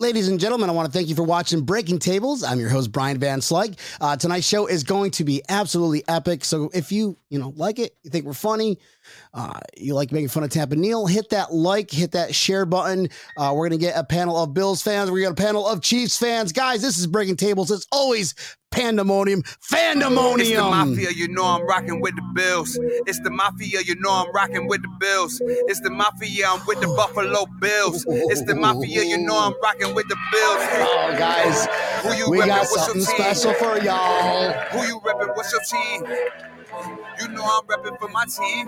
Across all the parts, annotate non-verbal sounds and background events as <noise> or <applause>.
Ladies and gentlemen, I want to thank you for watching Breaking Tables. I'm your host Brian Van Slyke. Uh, tonight's show is going to be absolutely epic. So if you you know like it, you think we're funny, uh, you like making fun of Tampa Neil, hit that like, hit that share button. Uh, we're gonna get a panel of Bills fans. We got a panel of Chiefs fans. Guys, this is Breaking Tables. It's always pandemonium, fandemonium. It's the mafia, you know I'm rocking with the Bills. It's the mafia, you know I'm rocking with the Bills. It's the mafia, I'm with the Buffalo Bills. It's the mafia, you know I'm rocking with the Bills. Oh, guys, Who you we reppin'? got What's your something team? special for y'all. Who you reppin'? What's your team? You know I'm reppin' for my team.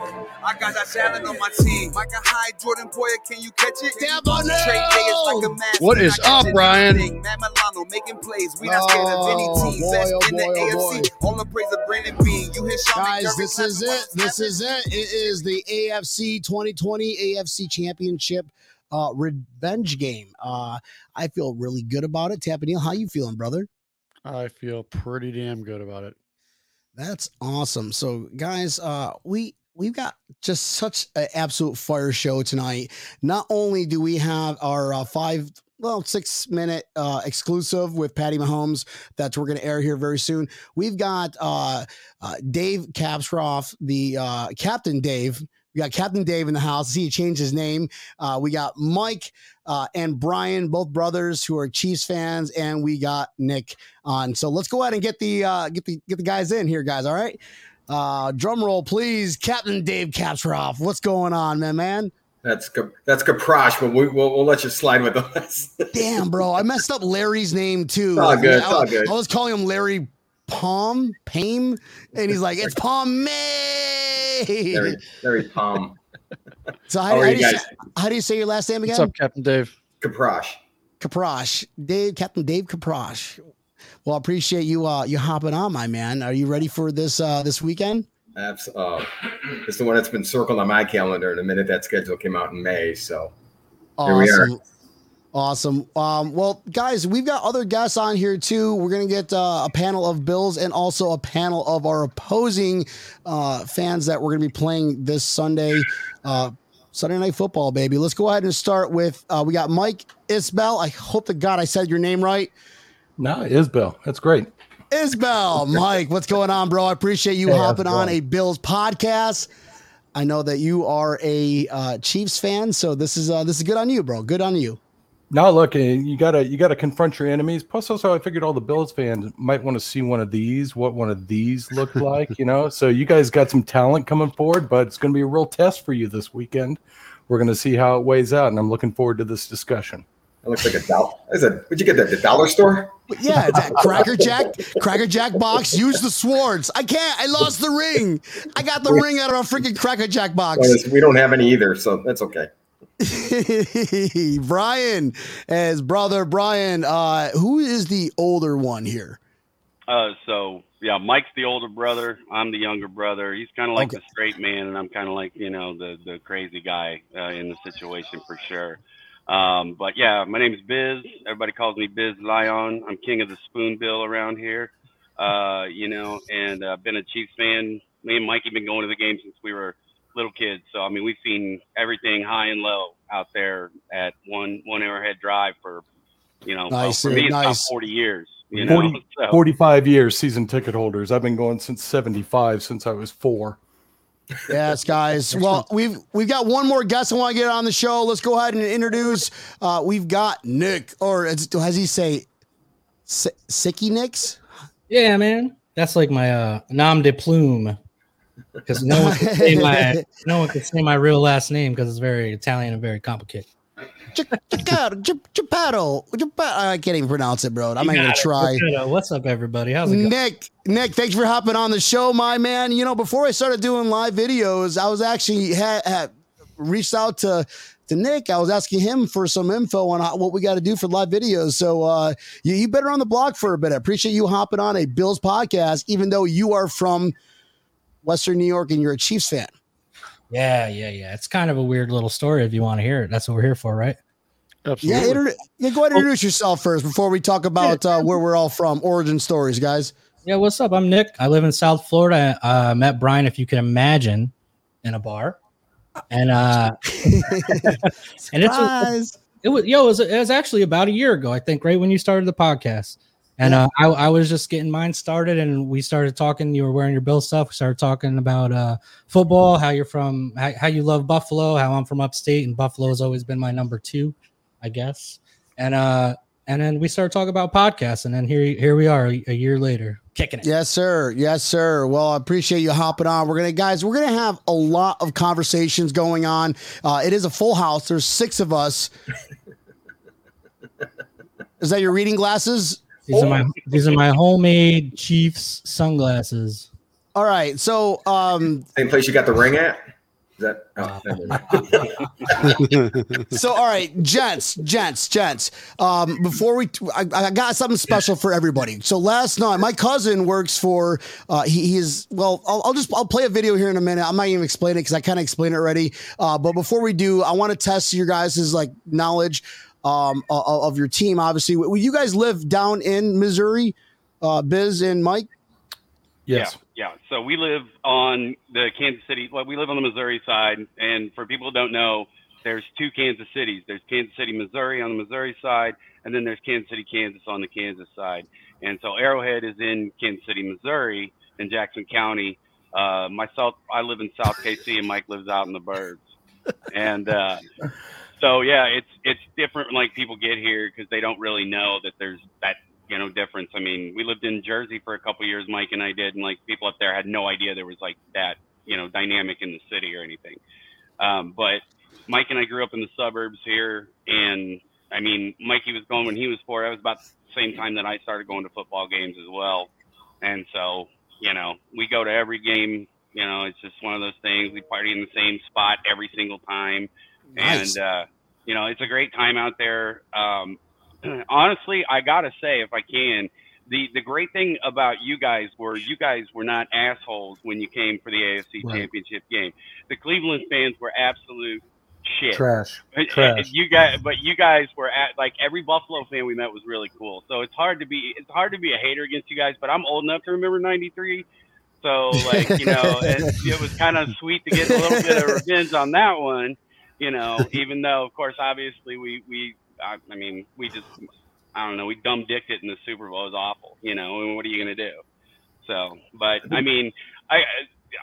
I got that talent on my team. Like a high Jordan Poyer, can you catch it? Stamp on Trade day is like a mask. What and is I catch up, Ryan? Matt Milano making plays. We not scared of any Oh, team. boy, Best oh, in the boy, oh, AFC. All the praise of Brandon Beane. You hit Sean Guys, this is it. This is it. It is the AFC 2020 AFC Championship uh, revenge game. Uh, I feel really good about it. Tampa Neil, how you feeling, brother? I feel pretty damn good about it. That's awesome. So, guys, uh, we we've got just such an absolute fire show tonight. Not only do we have our uh, five, well, six minute uh, exclusive with Patty Mahomes that we're going to air here very soon. We've got uh, uh, Dave Capsroff, the uh, Captain Dave. We got Captain Dave in the house. See, he changed his name. Uh, we got Mike and Brian, both brothers who are Chiefs fans, and we got Nick on. So let's go ahead and get the get the get the guys in here, guys. All right. Uh, drum roll, please, Captain Dave Capsroff. What's going on, man? Man, That's that's Kaprosch, but we, we'll, we'll let you slide with us. <laughs> damn, bro, I messed up Larry's name too. It's all good, it's I, all good. I was calling him Larry Palm Pame, and he's like, it's Palm May. very, very palm. <laughs> So how, How how do you you say, how do you say your last name What's again? up, Captain Dave? Kaprosch. Kaprosch, Dave, Captain Dave Kaprosch. Well, I appreciate you uh you hopping on, my man. Are you ready for this uh this weekend? Abs- uh, it's the one that's been circled on my calendar. In the minute that schedule came out in May, so Here we are. Awesome. Awesome. Um, well, guys, we've got other guests on here too. We're gonna get uh, a panel of Bills and also a panel of our opposing uh, fans that we're gonna be playing this Sunday, uh, Sunday Night Football, baby. Let's go ahead and start with uh, we got Mike Isbell. I hope to God I said your name right. No, Isbell. That's great. Isbell, <laughs> Mike, what's going on, bro? I appreciate you Hey, hopping on a Bills podcast. I know that you are a uh, Chiefs fan, so this is uh, this is good on you, bro. Good on you. No, look, eh, you gotta you gotta confront your enemies. Plus, also, I figured all the Bills fans might want to see one of these, what one of these looked <laughs> like, you know. So you guys got some talent coming forward, but it's going to be a real test for you this weekend. We're going to see how it weighs out, and I'm looking forward to this discussion. It looks like a dollar. Is it? Where'd you get that? The dollar store? Yeah, <laughs> it's at Cracker Jack, Cracker Jack box. Use the swords. I can't. I lost the ring. I got the ring out of a freaking Cracker Jack box. We don't have any either, so that's okay. <laughs> Brian, as brother Brian, uh, who is the older one here? Uh, so yeah, Mike's the older brother. I'm the younger brother. He's kind of like Okay. the straight man, and I'm kind of like you know the the crazy guy uh, in the situation for sure. Um, but yeah, my name is Biz. Everybody calls me Biz Lion. I'm king of the spoonbill around here. Uh, you know, and uh, been a Chiefs fan. Me and Mikey been going to the game since we were little kids. So I mean, we've seen everything high and low out there at one one Arrowhead Drive for you know, well, Nice, for me it's about 40 years. You know, 40, so. 45 years season ticket holders. I've been going since 75, since I was four. Yes, guys. Well, we've we've got one more guest I want to get on the show. Let's go ahead and introduce. Uh, we've got Nick, or as, as he say, S- Sicky Nicks. Yeah, man. That's like my uh nom de plume. Because no one can say my <laughs> no one can say my real last name because it's very Italian and very complicated. Geppetto. I can't even pronounce it, bro. I'm not gonna try. What's up, everybody? How's it going? Nick, Nick, thanks for hopping on the show, my man. You know, before I started doing live videos, I was actually had, had reached out to to Nick. I was asking him for some info on how, what we got to do for live videos. So uh, you you better on the blog for a bit. I appreciate you hopping on a Bills podcast, even though you are from Western New York and you're a Chiefs fan. Yeah, yeah, yeah. It's kind of a weird little story if you want to hear it. That's what we're here for, right? Absolutely. Yeah, inter- yeah. Go ahead and introduce yourself first before we talk about uh, where we're all from, origin stories, guys. Yeah, what's up? I'm Nick. I live in South Florida. Uh, met Brian, if you can imagine, in a bar. And uh <laughs> and it's a, It was yo, it was, it was actually about a year ago, I think, right when you started the podcast. And uh, I, I was just getting mine started, and we started talking. You were wearing your Bill stuff. We started talking about uh, football, how you're from, how, how you love Buffalo, how I'm from upstate, and Buffalo has always been my number two, I guess. And uh, and then we started talking about podcasts, and then here here we are a, a year later, kicking it. Yes, sir. Yes, sir. Well, I appreciate you hopping on. We're gonna, guys, we're gonna have a lot of conversations going on. Uh, it is a full house. There's six of us. Is that your reading glasses? These are my these are my homemade Chiefs sunglasses. All right. So, um, Same place you got the ring at? Is that? Oh, <laughs> so all right, gents, gents, gents. Um, before we, I, I got something special for everybody. So last night, my cousin works for. Uh, he, he is well. I'll, I'll just I'll play a video here in a minute. I'm not even explain it because I kind of explained it already. Uh, but before we do, I want to test your guys' like knowledge um, of, of your team. Obviously, Well, you guys live down in Missouri, uh, Biz and Mike. Yes. Yeah, yeah. So we live on the Kansas City. Well, we live on the Missouri side, and for people who don't know, there's two Kansas cities. There's Kansas City, Missouri on the Missouri side, and then there's Kansas City, Kansas on the Kansas side. And so Arrowhead is in Kansas City, Missouri, in Jackson County. Uh, myself, I live in South KC, and Mike lives out in the burbs. And uh, so yeah, it's it's different. Like people get here because they don't really know that there's that you know difference. I mean, we lived in Jersey for a couple years, Mike and I did, and like people up there had no idea there was like that you know dynamic in the city or anything. Um, but Mike and I grew up in the suburbs here, and I mean, Mikey was going when he was four. That was about the same time that I started going to football games as well. And so, you know, we go to every game. You know, it's just one of those things. We party in the same spot every single time, Nice. and uh, you know, it's a great time out there. Um, <clears throat> honestly, I gotta say, if I can, the the great thing about you guys were you guys were not assholes when you came for the AFC Right. Championship game. The Cleveland fans were absolute shit. Trash. <laughs> Trash. You guys, but you guys were at like every Buffalo fan we met was really cool. So it's hard to be it's hard to be a hater against you guys. But I'm old enough to remember '93, so like you know, <laughs> it, it was kind of sweet to get a little bit of revenge on that one. You know, <laughs> even though of course, obviously we we I, I mean we just I don't know we dumb dicked it in the Super Bowl. It was awful. You know, and what are you gonna do? So, but I mean, I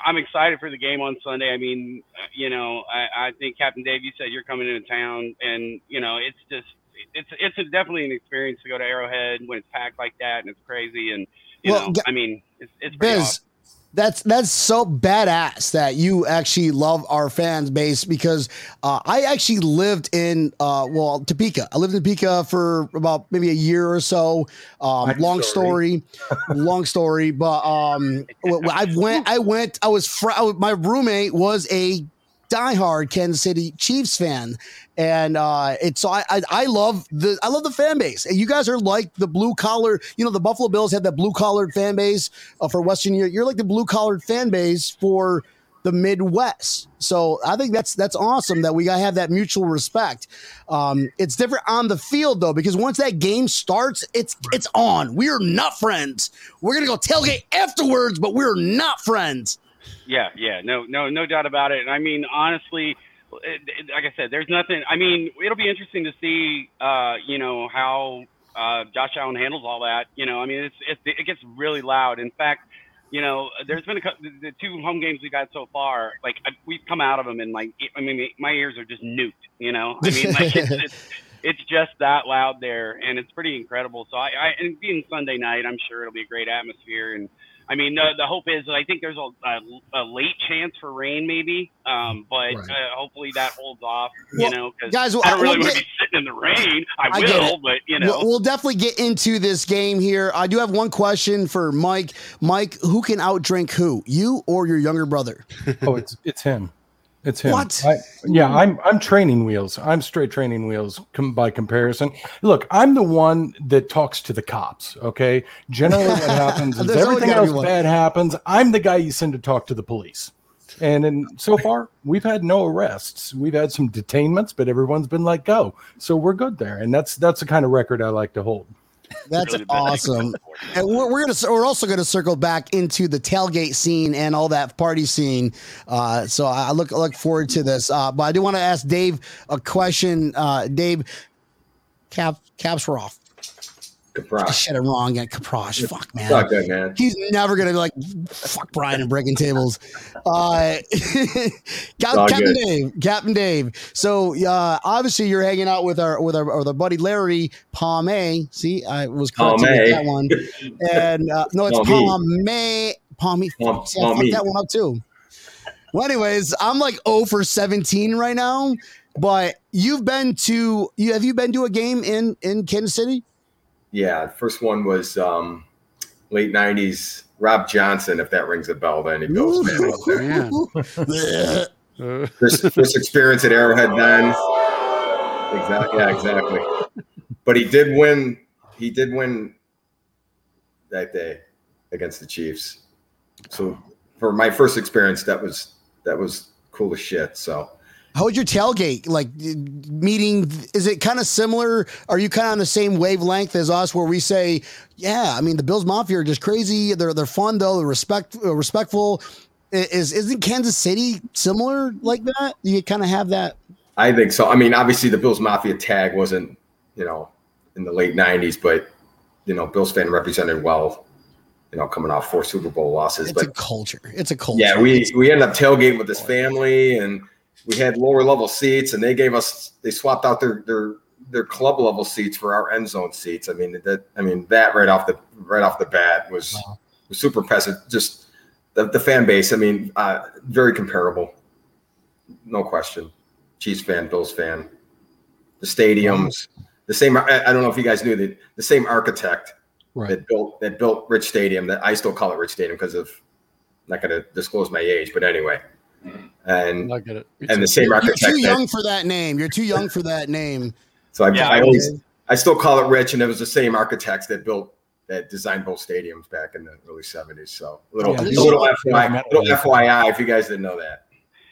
I'm excited for the game on Sunday. I mean, you know, I, I think Captain Dave, you said you're coming into town, and you know, it's just it's it's a, definitely an experience to go to Arrowhead when it's packed like that and it's crazy, and you Well, know, I mean, it's it's Biz, awesome. That's that's so badass that you actually love our fans base because uh, I actually lived in uh, well Topeka. I lived in Topeka for about maybe a year or so. Um, long story, <laughs> long story. But um, I went. I went. I was. Fr- I was- my roommate was a diehard Kansas City Chiefs fan, and uh, it's so I, I I love the I love the fan base. And you guys are like the blue collar. You know, the Buffalo Bills had that blue collared fan base uh, for Western Europe. You're like the blue collared fan base for the Midwest. So I think that's that's awesome that we gotta have that mutual respect. Um, it's different on the field though because once that game starts, it's it's on. We are not friends. We're gonna go tailgate afterwards, but we're not friends. Yeah, yeah, no, no, no doubt about it. And I mean, honestly, it, it- like I said, there's nothing. I mean, it'll be interesting to see, uh, you know, how uh, Josh Allen handles all that. You know, I mean, it's, it's it gets really loud. In fact, you know, there's been a the two home games we got so far. Like I, we've come out of them, and like I mean, my ears are just nuked. You know, I mean, like it's, it's <laughs> it's just that loud there, and it's pretty incredible. So I, I and being Sunday night, I'm sure it'll be a great atmosphere. And I mean, the, the hope is that I think there's a, a, a late chance for rain, maybe, um, but Right. uh, hopefully that holds off. Well, you know, because Guys, I don't we'll really want to be sitting in the rain. I, I will, but you know, We'll, we'll definitely get into this game here. I do have one question for Mike. Mike, who can outdrink who? You or your younger brother? <laughs> Oh, it's it's him. It's him. What? I, yeah, I'm I'm training wheels. I'm straight training wheels com- by comparison. Look, I'm the one that talks to the cops. Okay, generally what <laughs> happens is everything else one. bad happens. I'm the guy you send to talk to the police. And in, so far, we've had no arrests. We've had some detainments, but everyone's been let go. So we're good there, and that's that's the kind of record I like to hold. That's really the best thing awesome. about the sport. And we're, we're gonna we're also gonna circle back into the tailgate scene and all that party scene. Uh, so I look look forward to this. Uh, but I do want to ask Dave a question. Uh, Dave, Cap caps were off. I Kaprosch. said it wrong. Yeah, Kaprosch. Fuck man. It's not good, man. He's never gonna be like fuck Brian and breaking tables. Uh, <laughs> Cap- Captain good. Dave, Captain Dave. So uh, obviously you're hanging out with our with our, with our buddy Larry Palme. See, I was correct that one. And uh, no, it's Palme. Palme. Palme. Palm- See, I fucked that one up too. Well, anyways, I'm like 0 for 17 right now. But you've been to you have you been to a game in in Kansas City? Yeah, the first one was um, late '90s. Rob Johnson, if that rings a bell, then it goes. Man, out there. Man. Blech. Uh, first, first experience at Arrowhead then. Exactly. Yeah, exactly. But he did win. He did win that day against the Chiefs. So for my first experience, that was that was cool as shit. So How was your tailgate? Like meeting? Is it kind of similar? Are you kind of on the same wavelength as us, where we say, "Yeah, I mean, the Bills Mafia are just crazy. They're they're fun though. They're respect uh, respectful." Is isn't Kansas City similar like that? You kind of have that. I think so. I mean, obviously the Bills Mafia tag wasn't, you know, in the late '90s, but you know, Bills fan represented well. You know, coming off four Super Bowl losses, It's a but culture. It's a culture. yeah, we we ended up tailgating with his family, and we had lower level seats, and they gave us they swapped out their their their club level seats for our end zone seats. I mean that I mean that right off the right off the bat was, was super impressive. Just the, the fan base. I mean, uh, very comparable, no question. Chiefs fan, Bills fan. The stadiums, the same. I, I don't know if you guys knew that the same architect right. that built that built Rich Stadium. That I still call it Rich Stadium because of not going to disclose my age, but anyway. And I get it. Me and too. the same You're, you're architect. too that- young for that name. You're too young for that name. so I, Yeah, I I always I still call it Rich, and it was the same architects that built that designed both stadiums back in the early '70s. So little, Yeah, a these little, FYI, little FYI if you guys didn't know that.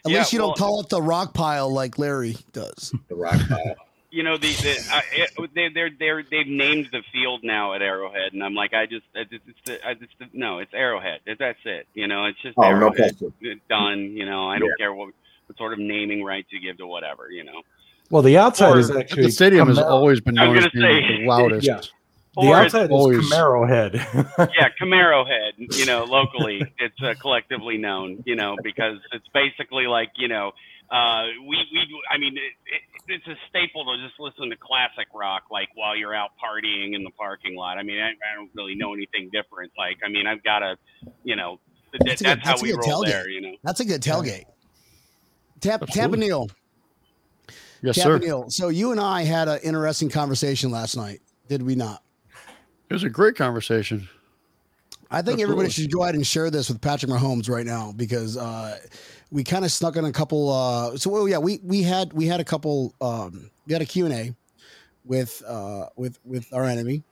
At Yeah, least you well- don't call it the rock pile like Larry does. The rock pile. You know the, the I, it, they they're they're they've named the field now at Arrowhead, and I'm like, I just I just it's the, I just no, it's Arrowhead. That's it. You know, it's just Oh, no Arrowhead. question. Done. You know, I don't care what, what sort of naming rights you give to whatever. You know, Well, the outside Or- is actually the stadium has Camaro- always been known as gonna being the loudest. Yeah. the Or it's- outside is always- Camaro head. <laughs> yeah, Camaro Head. You know, locally, it's uh, collectively known. You know, because it's basically like you know, uh, we we. I mean, it, it, it's a staple to just listen to classic rock like while you're out partying in the parking lot. I mean, I, I don't really know anything different. Like, I mean, I've got a, you know, th- That's a that's good- how that's we roll tailgate. there. You know. That's a good tailgate. Tap Absolutely. Tapanil. Yes, sir. Tapanil. So you and I had an interesting conversation last night, did we not? It was a great conversation. I think everybody should go ahead and share this with Patrick Mahomes right now because uh, we kind of snuck in a couple. Uh, so well, yeah, we we had we had a couple. Um, we had a Q and A with uh, with with our enemy.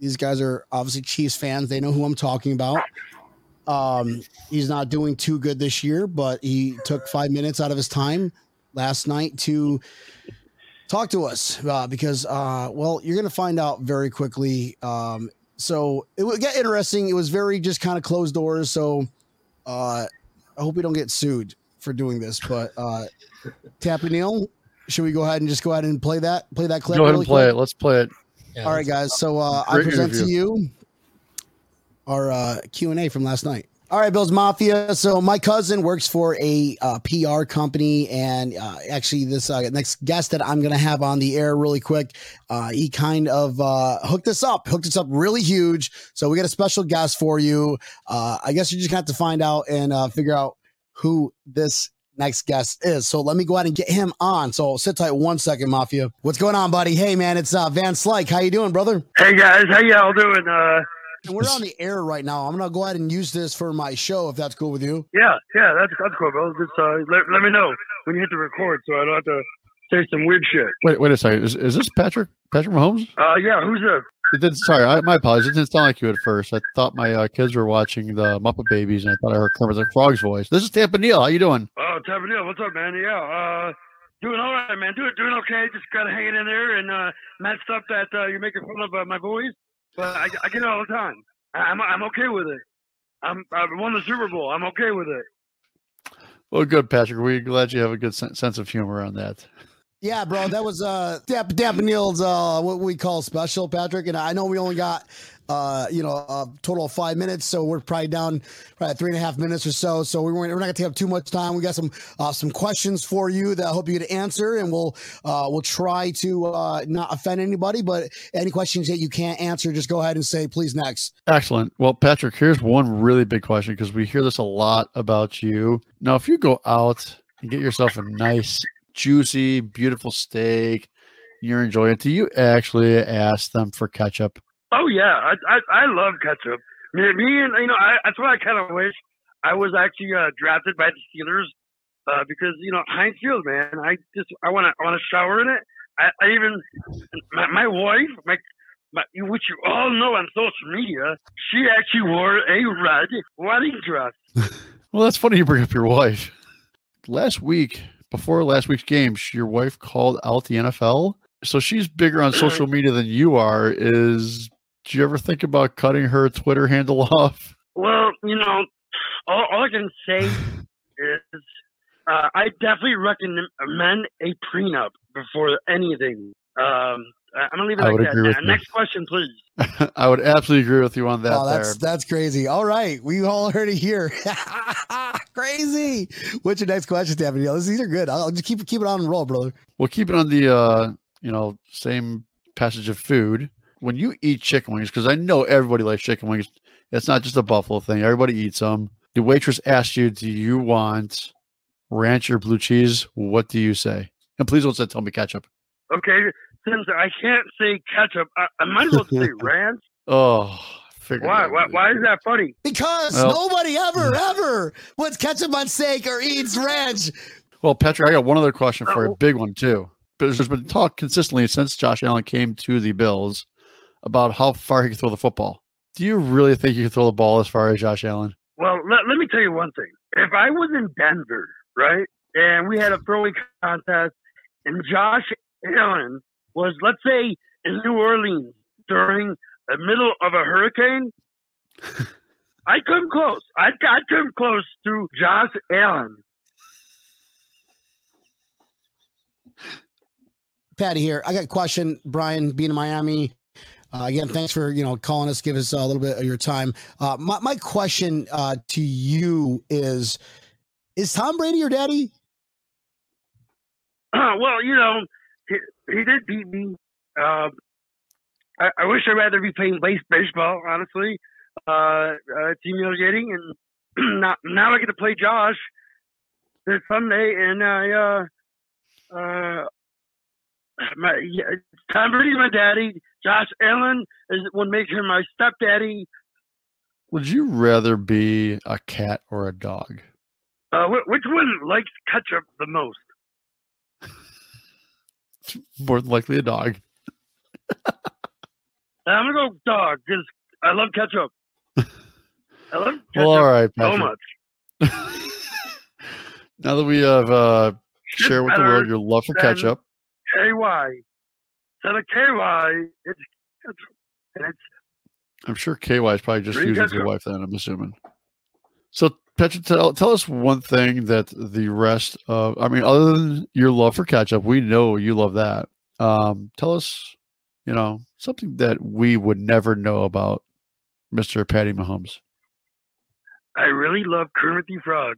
These guys are obviously Chiefs fans. They know who I'm talking about. Um, he's not doing too good this year, but he took five minutes out of his time last night to talk to us uh, because, uh, well, you're going to find out very quickly. Um, so it would get interesting. It was very just kind of closed doors. So uh, I hope we don't get sued for doing this. But uh, Tappy Neil, should we go ahead and just go ahead and play that? Play that clip. Go ahead really and play quick? it. Let's play it. Yeah, All right, guys. So uh, I Great present to you our uh, Q and A from last night. All right, Bills Mafia. So my cousin works for a uh, PR company, and uh, actually, this uh, next guest that I'm going to have on the air really quick, uh, he kind of uh, hooked us up, hooked us up really huge. So we got a special guest for you. Uh, I guess you're just going to have to find out and figure out who this next guest is. So let me go ahead and get him on. So sit tight one second, Mafia. What's going on, buddy? Hey, man, it's Van Slyke. How you doing, brother? Hey guys, how y'all doing? And we're on the air right now. I'm gonna go ahead and use this for my show if that's cool with you. yeah, yeah, that's that's cool, bro. Just uh, let, let me know when you hit the record, so I don't have to say some weird shit. Wait, wait a second. Is, is this Patrick? Patrick Mahomes? Uh, yeah, who's this? It did. Sorry, I, my apologies. It didn't sound like you at first. I thought my uh, kids were watching the Muppet Babies, and I thought I heard Kermit the Frog's voice. This is Tampa Neal. How you doing? Oh, Tavernier, what's up, man? Yeah, uh, doing all right, man. Doing doing okay. Just gotta hang it in there and uh, messed up that uh, you're making fun of uh, my voice, but I, I get it all the time. I, I'm I'm okay with it. I'm I won the Super Bowl. I'm okay with it. Well, good, Patrick. We're glad you have a good sen- sense of humor on that. Yeah, bro, that was uh Dap Dap Neil's uh what we call special, Patrick. And I know we only got uh you know a total of five minutes, so we're probably down probably three and a half minutes or so. So we we're not gonna take up too much time. We got some uh some questions for you that I hope you to answer, and we'll uh we'll try to uh not offend anybody, but any questions that you can't answer, just go ahead and say please next. Excellent. Well, Patrick, here's one really big question because we hear this a lot about you. Now, if you go out and get yourself a nice, juicy, beautiful steak, you're enjoying it, do you actually ask them for ketchup? Oh yeah, I I, I love ketchup. Me, me and you know I, that's why I kind of wish I was actually uh, drafted by the Steelers uh, because you know Heinz Field, man. I just I want to I want to shower in it. I, I even my, my wife, my, my which you all know on social media, she actually wore a red wedding dress. <laughs> Well, that's funny you bring up your wife. Last week, before last week's game, your wife called out the NFL. So she's bigger on <clears throat> social media than you are. Is do you ever think about cutting her Twitter handle <laughs> off? Well, you know, all, all I can say <laughs> is uh, I definitely recommend a prenup before anything. Um, I- I'm gonna leave it I like would that. agree with you. Next question, please. <laughs> I would absolutely agree with you on that. oh, there. that's that's crazy. All right, we all heard it here. crazy. What's your next question, Dap Neil? These are good. I'll just keep keep it on and roll, brother. We'll keep it on the uh, you know same passage of food. When you eat chicken wings, because I know everybody likes chicken wings. It's not just a Buffalo thing. Everybody eats them. The waitress asks you, "Do you want ranch or blue cheese?" What do you say? And please don't say, tell me ketchup. Okay, since I can't say ketchup, I, I might as well say <laughs> ranch. Oh, figured Why? Why? Why is that funny? Because Well- nobody ever ever puts ketchup on steak or eats ranch. Well, Patrick, I got one other question for you, Oh. a big one too. Because there's been talk consistently since Josh Allen came to the Bills about how far he can throw the football. Do you really think you can throw the ball as far as Josh Allen? Well, let, let me tell you one thing. If I was in Denver, right, and we had a throwing contest, and Josh Allen was, let's say, in New Orleans during the middle of a hurricane, I'd come close. I'd, I'd come close to Josh Allen. Patty here. I got a question. Brian, being in Miami. Uh, again, thanks for you know calling us. Give us a little bit of your time. Uh, my my question uh, to you is: Is Tom Brady your daddy? <clears throat> well, you know, he, he did beat me. Um, I, I wish I'd rather be playing base baseball, honestly. Uh, uh, it's humiliating, and <clears throat> now now I get to play Josh this Sunday, and I uh, uh, my yeah, Tom Brady's my daddy. Josh Allen is would make him my stepdaddy. Would you rather be a cat or a dog? Uh, which one likes ketchup the most? <laughs> More than likely a dog. <laughs> I'm gonna go dog because I love ketchup. <laughs> I love ketchup Well, all right, so much. now that we have uh, shared with the world your love for ketchup, KY. Instead of KY, it's. And it's I'm sure KY is probably just using your wife. Then I'm assuming. So, Petra, tell tell us one thing that the rest of, I mean, other than your love for ketchup, we know you love that. Um, tell us, you know, something that we would never know about Mr. Patty Mahomes. I really love Kermit the Frog.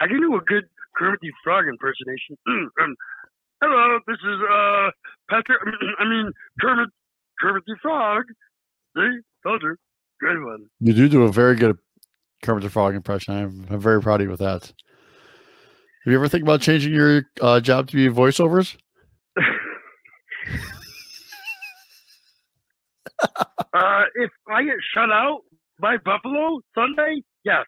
I can do a good Kermit the Frog impersonation. <clears throat> Hello, this is uh Patrick. <clears throat> I mean Kermit, Kermit the Frog. See, told you, good one. You do do a very good Kermit the Frog impression. I'm, I'm very proud of you with that. Have you ever think about changing your uh, job to be voiceovers? <laughs> Uh, if I get shut out by Buffalo Sunday, yes.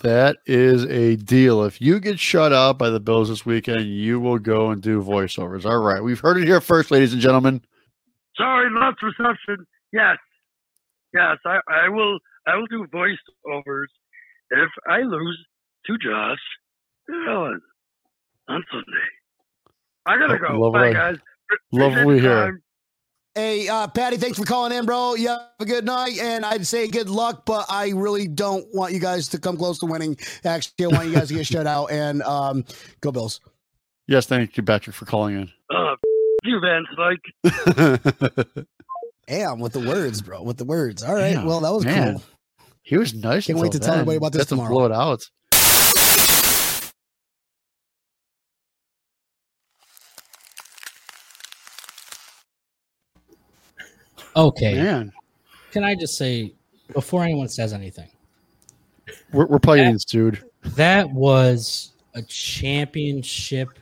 That is a deal. If you get shut out by the Bills this weekend, you will go and do voiceovers. All right. We've heard it here first, ladies and gentlemen. Sorry, lost reception. Yes, yes, I, I will. I will do voiceovers if I lose to Josh Allen on Sunday. I gotta Oh, go. love Bye, guys. love we time. Hey, uh, Patty, thanks for calling in, bro. You have a good night, and I'd say good luck, but I really don't want you guys to come close to winning. Actually, I want you guys to get shut out and um, go Bills. Yes, thank you, Patrick, for calling in. Uh, you, Vince. Like, <laughs> Damn, with the words, bro. With the words. All right. Yeah, well, that was man. cool. he was nice. Can't wait until to tell everybody about this Got to tomorrow. blow it out. Okay. Man, Can I just say before anyone says anything, we're, we're probably getting sued. that was a championship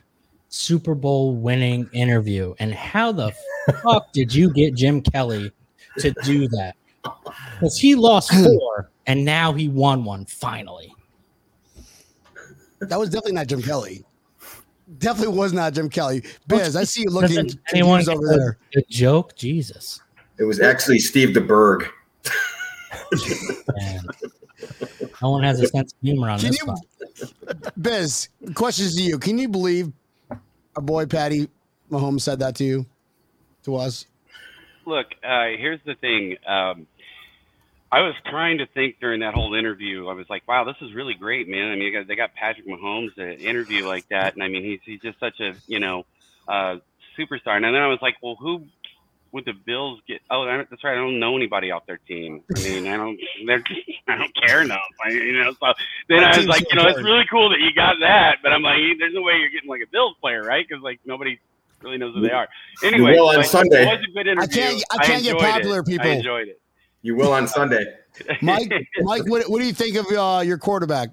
Super Bowl winning interview. And how the fuck did you get Jim Kelly to do that? Because he lost <clears throat> four and now he won one finally. That was definitely not Jim Kelly. Definitely was not Jim Kelly. Biz, I see you looking Doesn't anyone over there. The joke, Jesus. It was actually Steve DeBerg. Man. <laughs> No one has a sense of humor on Can this you- one. Biz, questions to you. Can you believe our boy Patty Mahomes said that to you, to us? Look, uh, here's the thing. Um, I was trying to think during that whole interview. I was like, "Wow, this is really great, man." I mean, they got, they got Patrick Mahomes to interview like that, and I mean, he's he's just such a you know uh, superstar. And then I was like, "Well, who would the Bills get?" Oh, I- that's right. I don't know anybody off their team. I mean, I don't. They're I don't care enough. I, you know. So then Our I was like, so you know, it's really cool that you got that, but I'm like, there's no way you're getting like a Bills player, right? Because like nobody really knows who they are. Anyway, will on like, Sunday. It was a good interview. can't- I can't get popular it. people. I enjoyed it. You will on Sunday. Mike, Mike, what, what do you think of uh, your quarterback?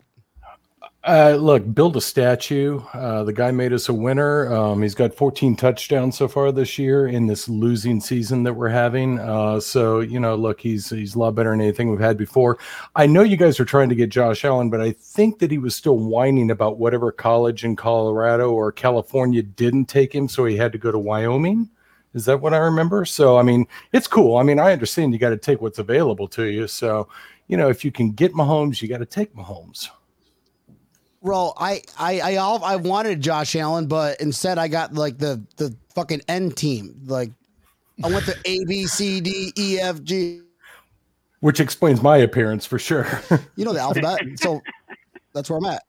Uh, look, build a statue. Uh, the guy made us a winner. Um, he's got 14 touchdowns so far this year in this losing season that we're having. Uh, so you know, look, he's he's a lot better than anything we've had before. I know you guys are trying to get Josh Allen, but I think that he was still whining about whatever college in Colorado or California didn't take him, so he had to go to Wyoming. Is that what I remember? So I mean, it's cool. I mean, I understand you got to take what's available to you. So you know, if you can get Mahomes, you got to take Mahomes. Well, I I I all I wanted Josh Allen, but instead I got like the the fucking N team. Like I went the A B C D E F G. which explains my appearance for sure. <laughs> You know the alphabet. So that's where I'm at.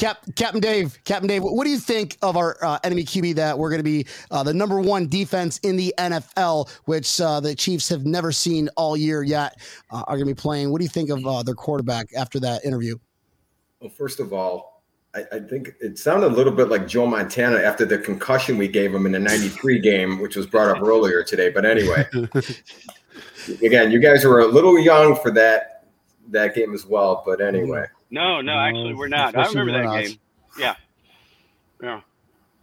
Cap, Captain Dave, Captain Dave, what do you think of our uh, enemy QB that we're going to be uh, the number one defense in the NFL, which uh, the Chiefs have never seen all year yet, uh, are going to be playing? What do you think of uh, their quarterback after that interview? Well, first of all, I, I think it sounded a little bit like Joe Montana after the concussion we gave him in the 93 <laughs> game, which was brought up earlier today. But anyway, <laughs> again, you guys were a little young for that that game as well. But anyway, No, no, actually, we're not. I remember that not. game. Yeah, yeah.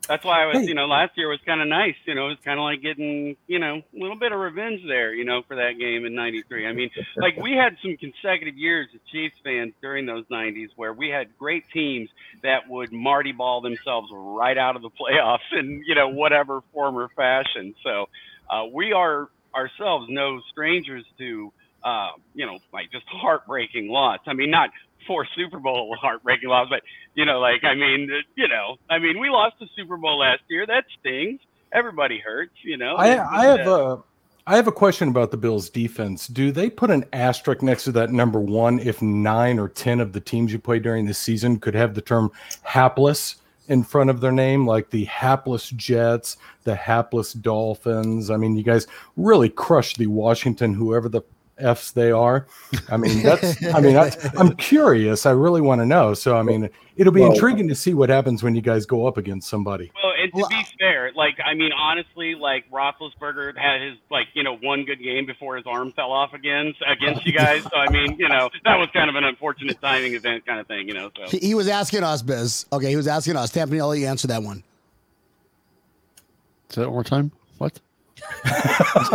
That's why I was, Hey. you know, last year was kind of nice. You know, it was kind of like getting, you know, a little bit of revenge there, you know, for that game in '93. I mean, like we had some consecutive years as Chiefs fans during those '90s where we had great teams that would Marty ball themselves right out of the playoffs in, you know, whatever form or fashion. So uh, we are ourselves no strangers to, uh, you know, like just heartbreaking loss. I mean, not four Super Bowl <laughs> heartbreaking loss, but you know, like I mean, you know, I mean, we lost the Super Bowl last year. That stings. Everybody hurts, you know. I, I have uh, a I have a question about the Bills defense. Do they put an asterisk next to that number one if nine or ten of the teams you play during the season could have the term hapless in front of their name, like the hapless Jets, the hapless Dolphins? I mean, you guys really crushed the Washington, whoever the F's they are. I mean, <laughs> that's I mean, I, I'm curious. I really want to know. So I mean, it'll be Well- intriguing to see what happens when you guys go up against somebody. Well, and to be fair, like I mean, honestly, like Roethlisberger had his like you know one good game before his arm fell off again against you guys. So I mean, you know, that was kind of an unfortunate timing event, kind of thing, you know. So He, he was asking us, Biz. Okay, he was asking us. Tampanelli, you answer that one. Say that one more time. What?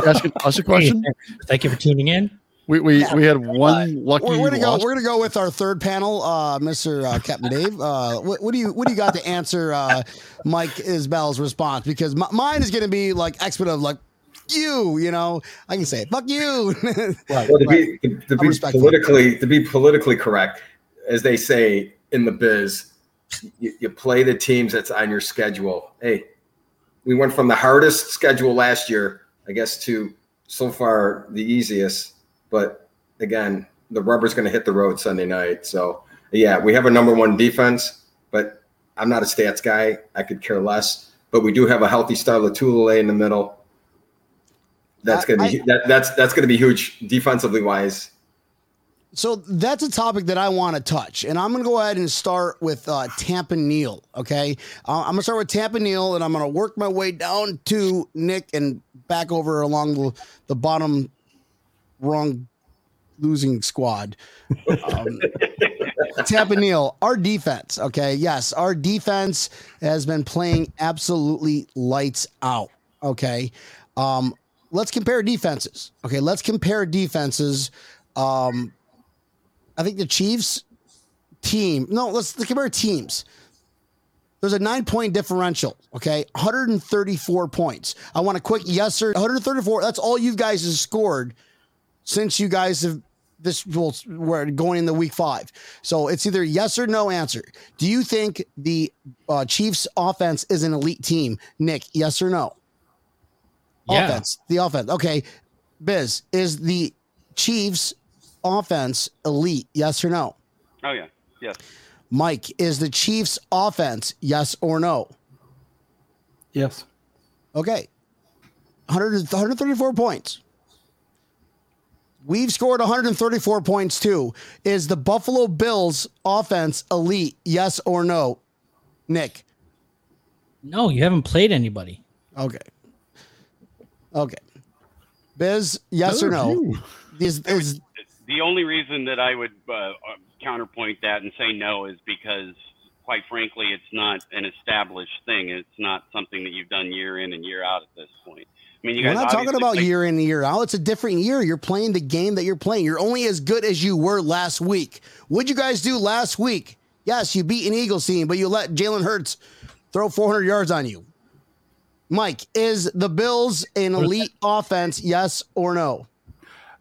Asking us a question. Thank you for tuning in. We we, Yeah. we had one lucky. We're, we're gonna go. loss. We're gonna go with our third panel, uh, Mr. Uh, Captain Dave. Uh, what, what do you What do you got to answer uh, Mike Isbell's response? Because m- mine is gonna be like expletive, like you. You know, I can say it. Fuck you. Well, to be to, to be politically to be politically correct, as they say in the biz, you, you play the teams that's on your schedule. Hey, we went from the hardest schedule last year, I guess, to so far the easiest. But again, the rubber's going to hit the road Sunday night. So yeah, we have a number one defense, but I'm not a stats guy. I could care less. But we do have a healthy Star Lotulelei in the middle. That's uh, gonna be that, that's that's gonna be huge defensively wise. So that's a topic that I want to touch, and I'm going to go ahead and start with uh, Tampa Neal. Okay, uh, I'm going to start with Tampa Neal, and I'm going to work my way down to Nick and back over along the, the bottom wrong losing squad. Um, <laughs> Tampa Neal, our defense. Okay, yes, our defense has been playing absolutely lights out. Okay, um, let's compare defenses. Okay, let's compare defenses. Um, I think the Chiefs team. No, let's, let's compare teams. There's a nine point differential. Okay, 134 points. I want a quick yes sir. 134. That's all you guys have scored since you guys have this well, we're going in the week five. So it's either yes or no answer. Do you think the uh, Chiefs offense is an elite team? Nick, yes or no? Yeah. Offense. The offense. Okay. Biz, is the Chiefs offense elite? Yes or no? Oh yeah, yes. Mike, is the Chiefs offense yes or no? Yes. Okay. 100, 134 points. We've scored 134 points too. Is the Buffalo Bills offense elite? Yes or no? Nick. No, you haven't played anybody. Okay. Okay. Biz, yes or no? Is, is The only reason that I would uh, uh, counterpoint that and say no is because, quite frankly, it's not an established thing. It's not something that you've done year in and year out at this point. I mean, you we're guys not talking about play- year in and year out. It's a different year. You're playing the game that you're playing. You're only as good as you were last week. What'd you guys do last week? Yes, you beat an Eagles team, but you let Jalen Hurts throw 400 yards on you. Mike, is the Bills an elite offense? Yes or no?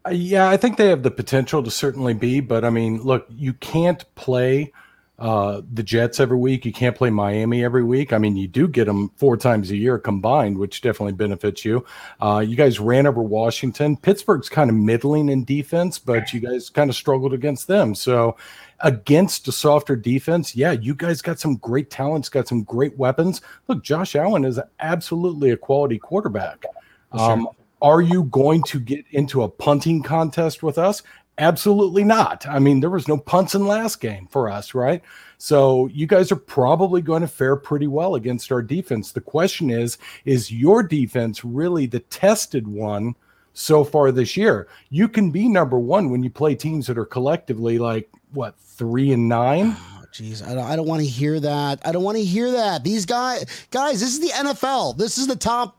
Uh, yeah, I think they have the potential to certainly be, but I mean, look, you can't play uh, the Jets every week. You can't play Miami every week. I mean, you do get them four times a year combined, which definitely benefits you. Uh, you guys ran over Washington. Pittsburgh's kind of middling in defense, but you guys kind of struggled against them. So, against a softer defense, yeah, you guys got some great talents, got some great weapons. Look, Josh Allen is absolutely a quality quarterback. Um, are you going to get into a punting contest with us? Absolutely not. I mean, there was no punts in last game for us, right? So you guys are probably going to fare pretty well against our defense. The question is, is your defense really the tested one so far this year? You can be number one when you play teams that are collectively like what three and nine. <sighs> Oh, jeez, I don't, I don't want to hear that. I don't want to hear that. These guys, guys, this is the NFL. This is the top,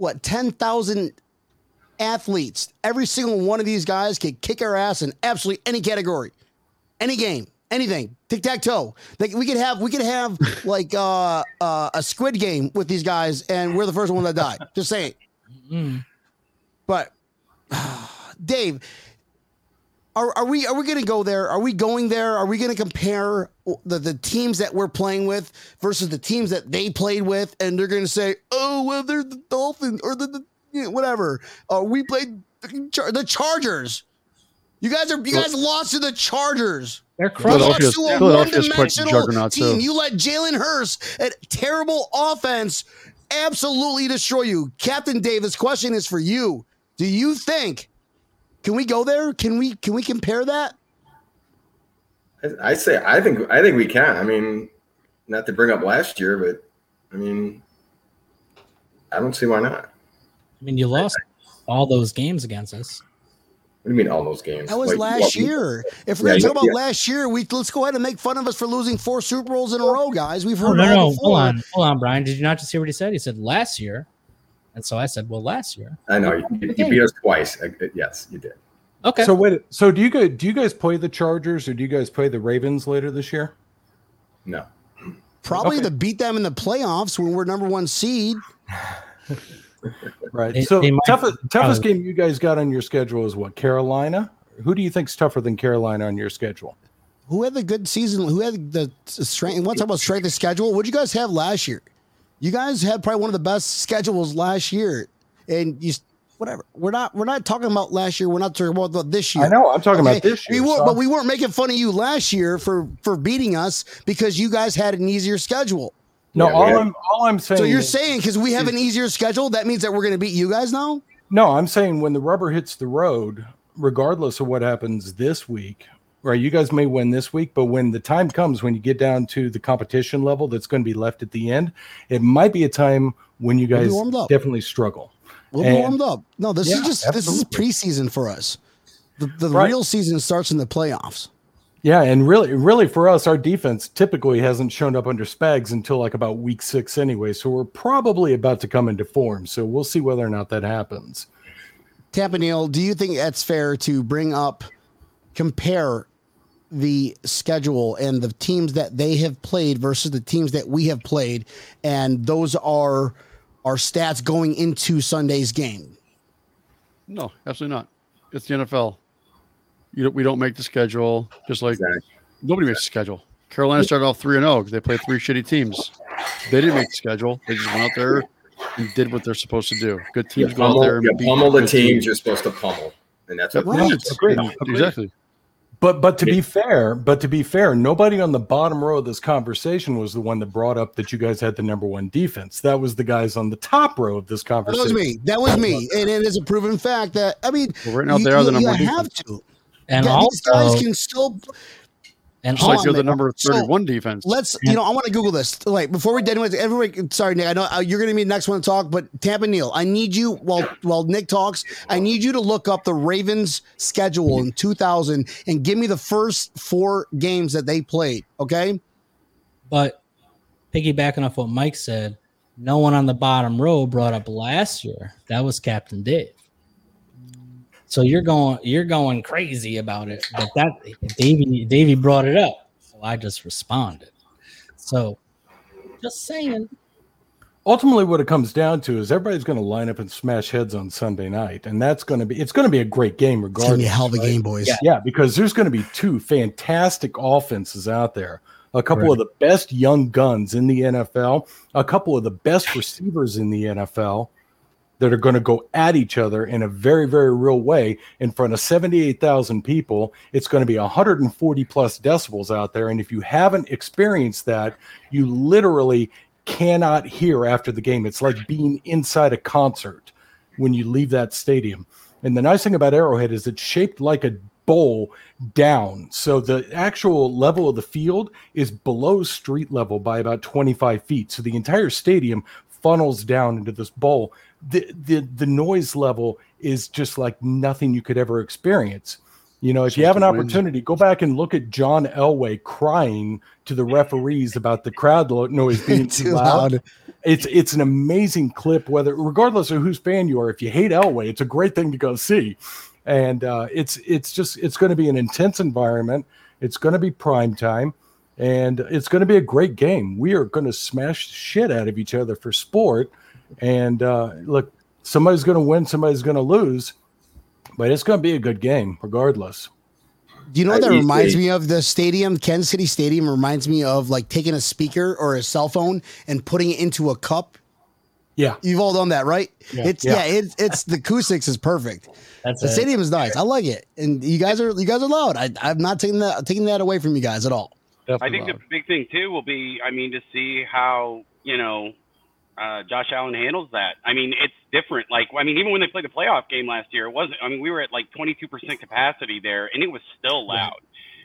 what, 10,000 athletes. Every single one of these guys can kick our ass in absolutely any category, any game, anything. Tic tac toe. Like we could have, we could have <laughs> like uh, uh, a squid game with these guys, and we're the first one that died. Just saying. Mm. But <sighs> Dave, are, are we are we going to go there? Are we going there? Are we going to compare the, the teams that we're playing with versus the teams that they played with, and they're going to say, "Oh, well, they're the Dolphins or the, the you know, whatever." Uh, we played the, Char- the Chargers. You guys are you guys lost to the Chargers. They're crushing. Philadelphia's- lost to a Philadelphia's quite the juggernaut, team. too. You let Jalen Hurts, a terrible offense, absolutely destroy you. Captain Davis, question is for you. Do you think can we go there? Can we can we compare that? I, I say I think I think we can. I mean, not to bring up last year, but I mean, I don't see why not. I mean, you lost all those games against us. What do you mean all those games? That was Like, last what- year. If we're Yeah, gonna talk about yeah. last year, we let's go ahead and make fun of us for losing four Super Bowls in a row, guys. We've Oh, heard no, it no, all before. hold on, hold on, Brian. Did you not just hear what he said? He said last year, and so I said, well, last year. I know you, you Okay. beat us twice. I- yes, you did. Okay. So wait, so do you guys do you guys play the Chargers or do you guys play the Ravens later this year? No, Probably Okay. to beat them in the playoffs when we're number one seed. <laughs> Right. They- so they might- toughest toughest game you guys got on your schedule is what? Carolina. Who do you think's tougher than Carolina on your schedule? Who had the good season? Who had the strength? And want to talk about strength of schedule? What did you guys have last year? You guys had probably one of the best schedules last year, and you whatever. We're not we're not talking about last year. We're not talking about this year. I know. I'm talking about this year. We were, son. but we weren't making fun of you last year for for beating us because you guys had an easier schedule. no, Yeah, all had- I'm all I'm saying. So you're is- saying because we have an easier schedule, that means that we're going to beat you guys now? No, I'm saying when the rubber hits the road, regardless of what happens this week, right? You guys may win this week, but when the time comes when you get down to the competition level that's going to be left at the end, it might be a time when you We'll guys up. definitely struggle. We'll And- be warmed up. No, this is Yeah, just this is preseason for us. The, the Right. real season starts in the playoffs. Yeah, and really, really for us, our defense typically hasn't shown up under Spags until like about week six anyway. So we're probably about to come into form. So we'll see whether or not that happens. Tampa Neil, do you think that's fair to bring up, compare the schedule and the teams that they have played versus the teams that we have played, and those are our stats going into Sunday's game? No, absolutely not. It's the NFL. You don't, we don't make the schedule, just like Exactly. nobody makes the schedule. Carolina started off three and oh zero because they played three shitty teams. They didn't make the schedule. They just went out there and did what they're supposed to do. Good You teams go out there pummel, and you beat pummel the good teams you're supposed to pummel, and that's what Right. Agreed. Yeah, exactly. But but to be fair, but to be fair, nobody on the bottom row of this conversation was the one that brought up that you guys had the number one defense. That was the guys on the top row of this conversation. That was me. That was me, and it is a proven fact that I mean, Well, right now you, they are the you- number you one have defense. to. And Yeah, these guys also, can still and Just like on, they're the man. number So, thirty-one defense. Let's, you know, I want to Google this. Like before we did with everybody. Sorry, Nick. I know uh, you're going to be the next one to talk, but Tampa Neil, I need you while while Nick talks. I need you to look up the Ravens schedule in 2000 and give me the first four games that they played. Okay. But piggybacking off what Mike said, no one on the bottom row brought up last year. That was Captain Dave. So you're going you're going crazy about it. But that Davey Davey brought it up. So I just responded. So just saying. Ultimately, what it comes down to is everybody's going to line up and smash heads on Sunday night, and that's going to be it's going to be a great game It's regardless. be a hell of a right? game, boys. Yeah. Yeah, because there's going to be two fantastic offenses out there. A couple Right. of the best young guns in the NFL, a couple of the best receivers in the NFL that are going to go at each other in a very, very real way in front of 78,000 people. It's going to be 140 plus decibels out there. And if you haven't experienced that, you literally cannot hear after the game. It's like being inside a concert when you leave that stadium. And the nice thing about Arrowhead is it's shaped like a bowl down. So the actual level of the field is below street level by about 25 feet. So the entire stadium funnels down into this bowl. The the the noise level is just like nothing you could ever experience. You know, if you have an Like the wind. opportunity, go back and look at John Elway crying to the referees about the crowd noise being <laughs> Too loud. it's it's an amazing clip whether regardless of whose fan you are if you hate elway it's a great thing to go see and uh, it's it's just it's going to be an intense environment it's going to be prime time and it's going to be a great game we are going to smash shit out of each other for sport and uh, look somebody's going to win somebody's going to lose but it's going to be a good game regardless Do you know what that reminds me of? The stadium, Kansas City Stadium, reminds me of like taking a speaker or a cell phone and putting it into a cup. yeah You've all done that, right? Yeah. It's Yeah. yeah, it's it's the acoustics is perfect. That's The it. stadium is nice. I like it, and you guys are you guys are loud. I, I'm not taking that taking that away from you guys at all. I Definitely think the big thing too will be, I mean, to see how you know uh, Josh Allen handles that. I mean, it's different. Like, I mean, even when they played the playoff game last year, it wasn't. I mean, we were at like 22% capacity there, and it was still loud.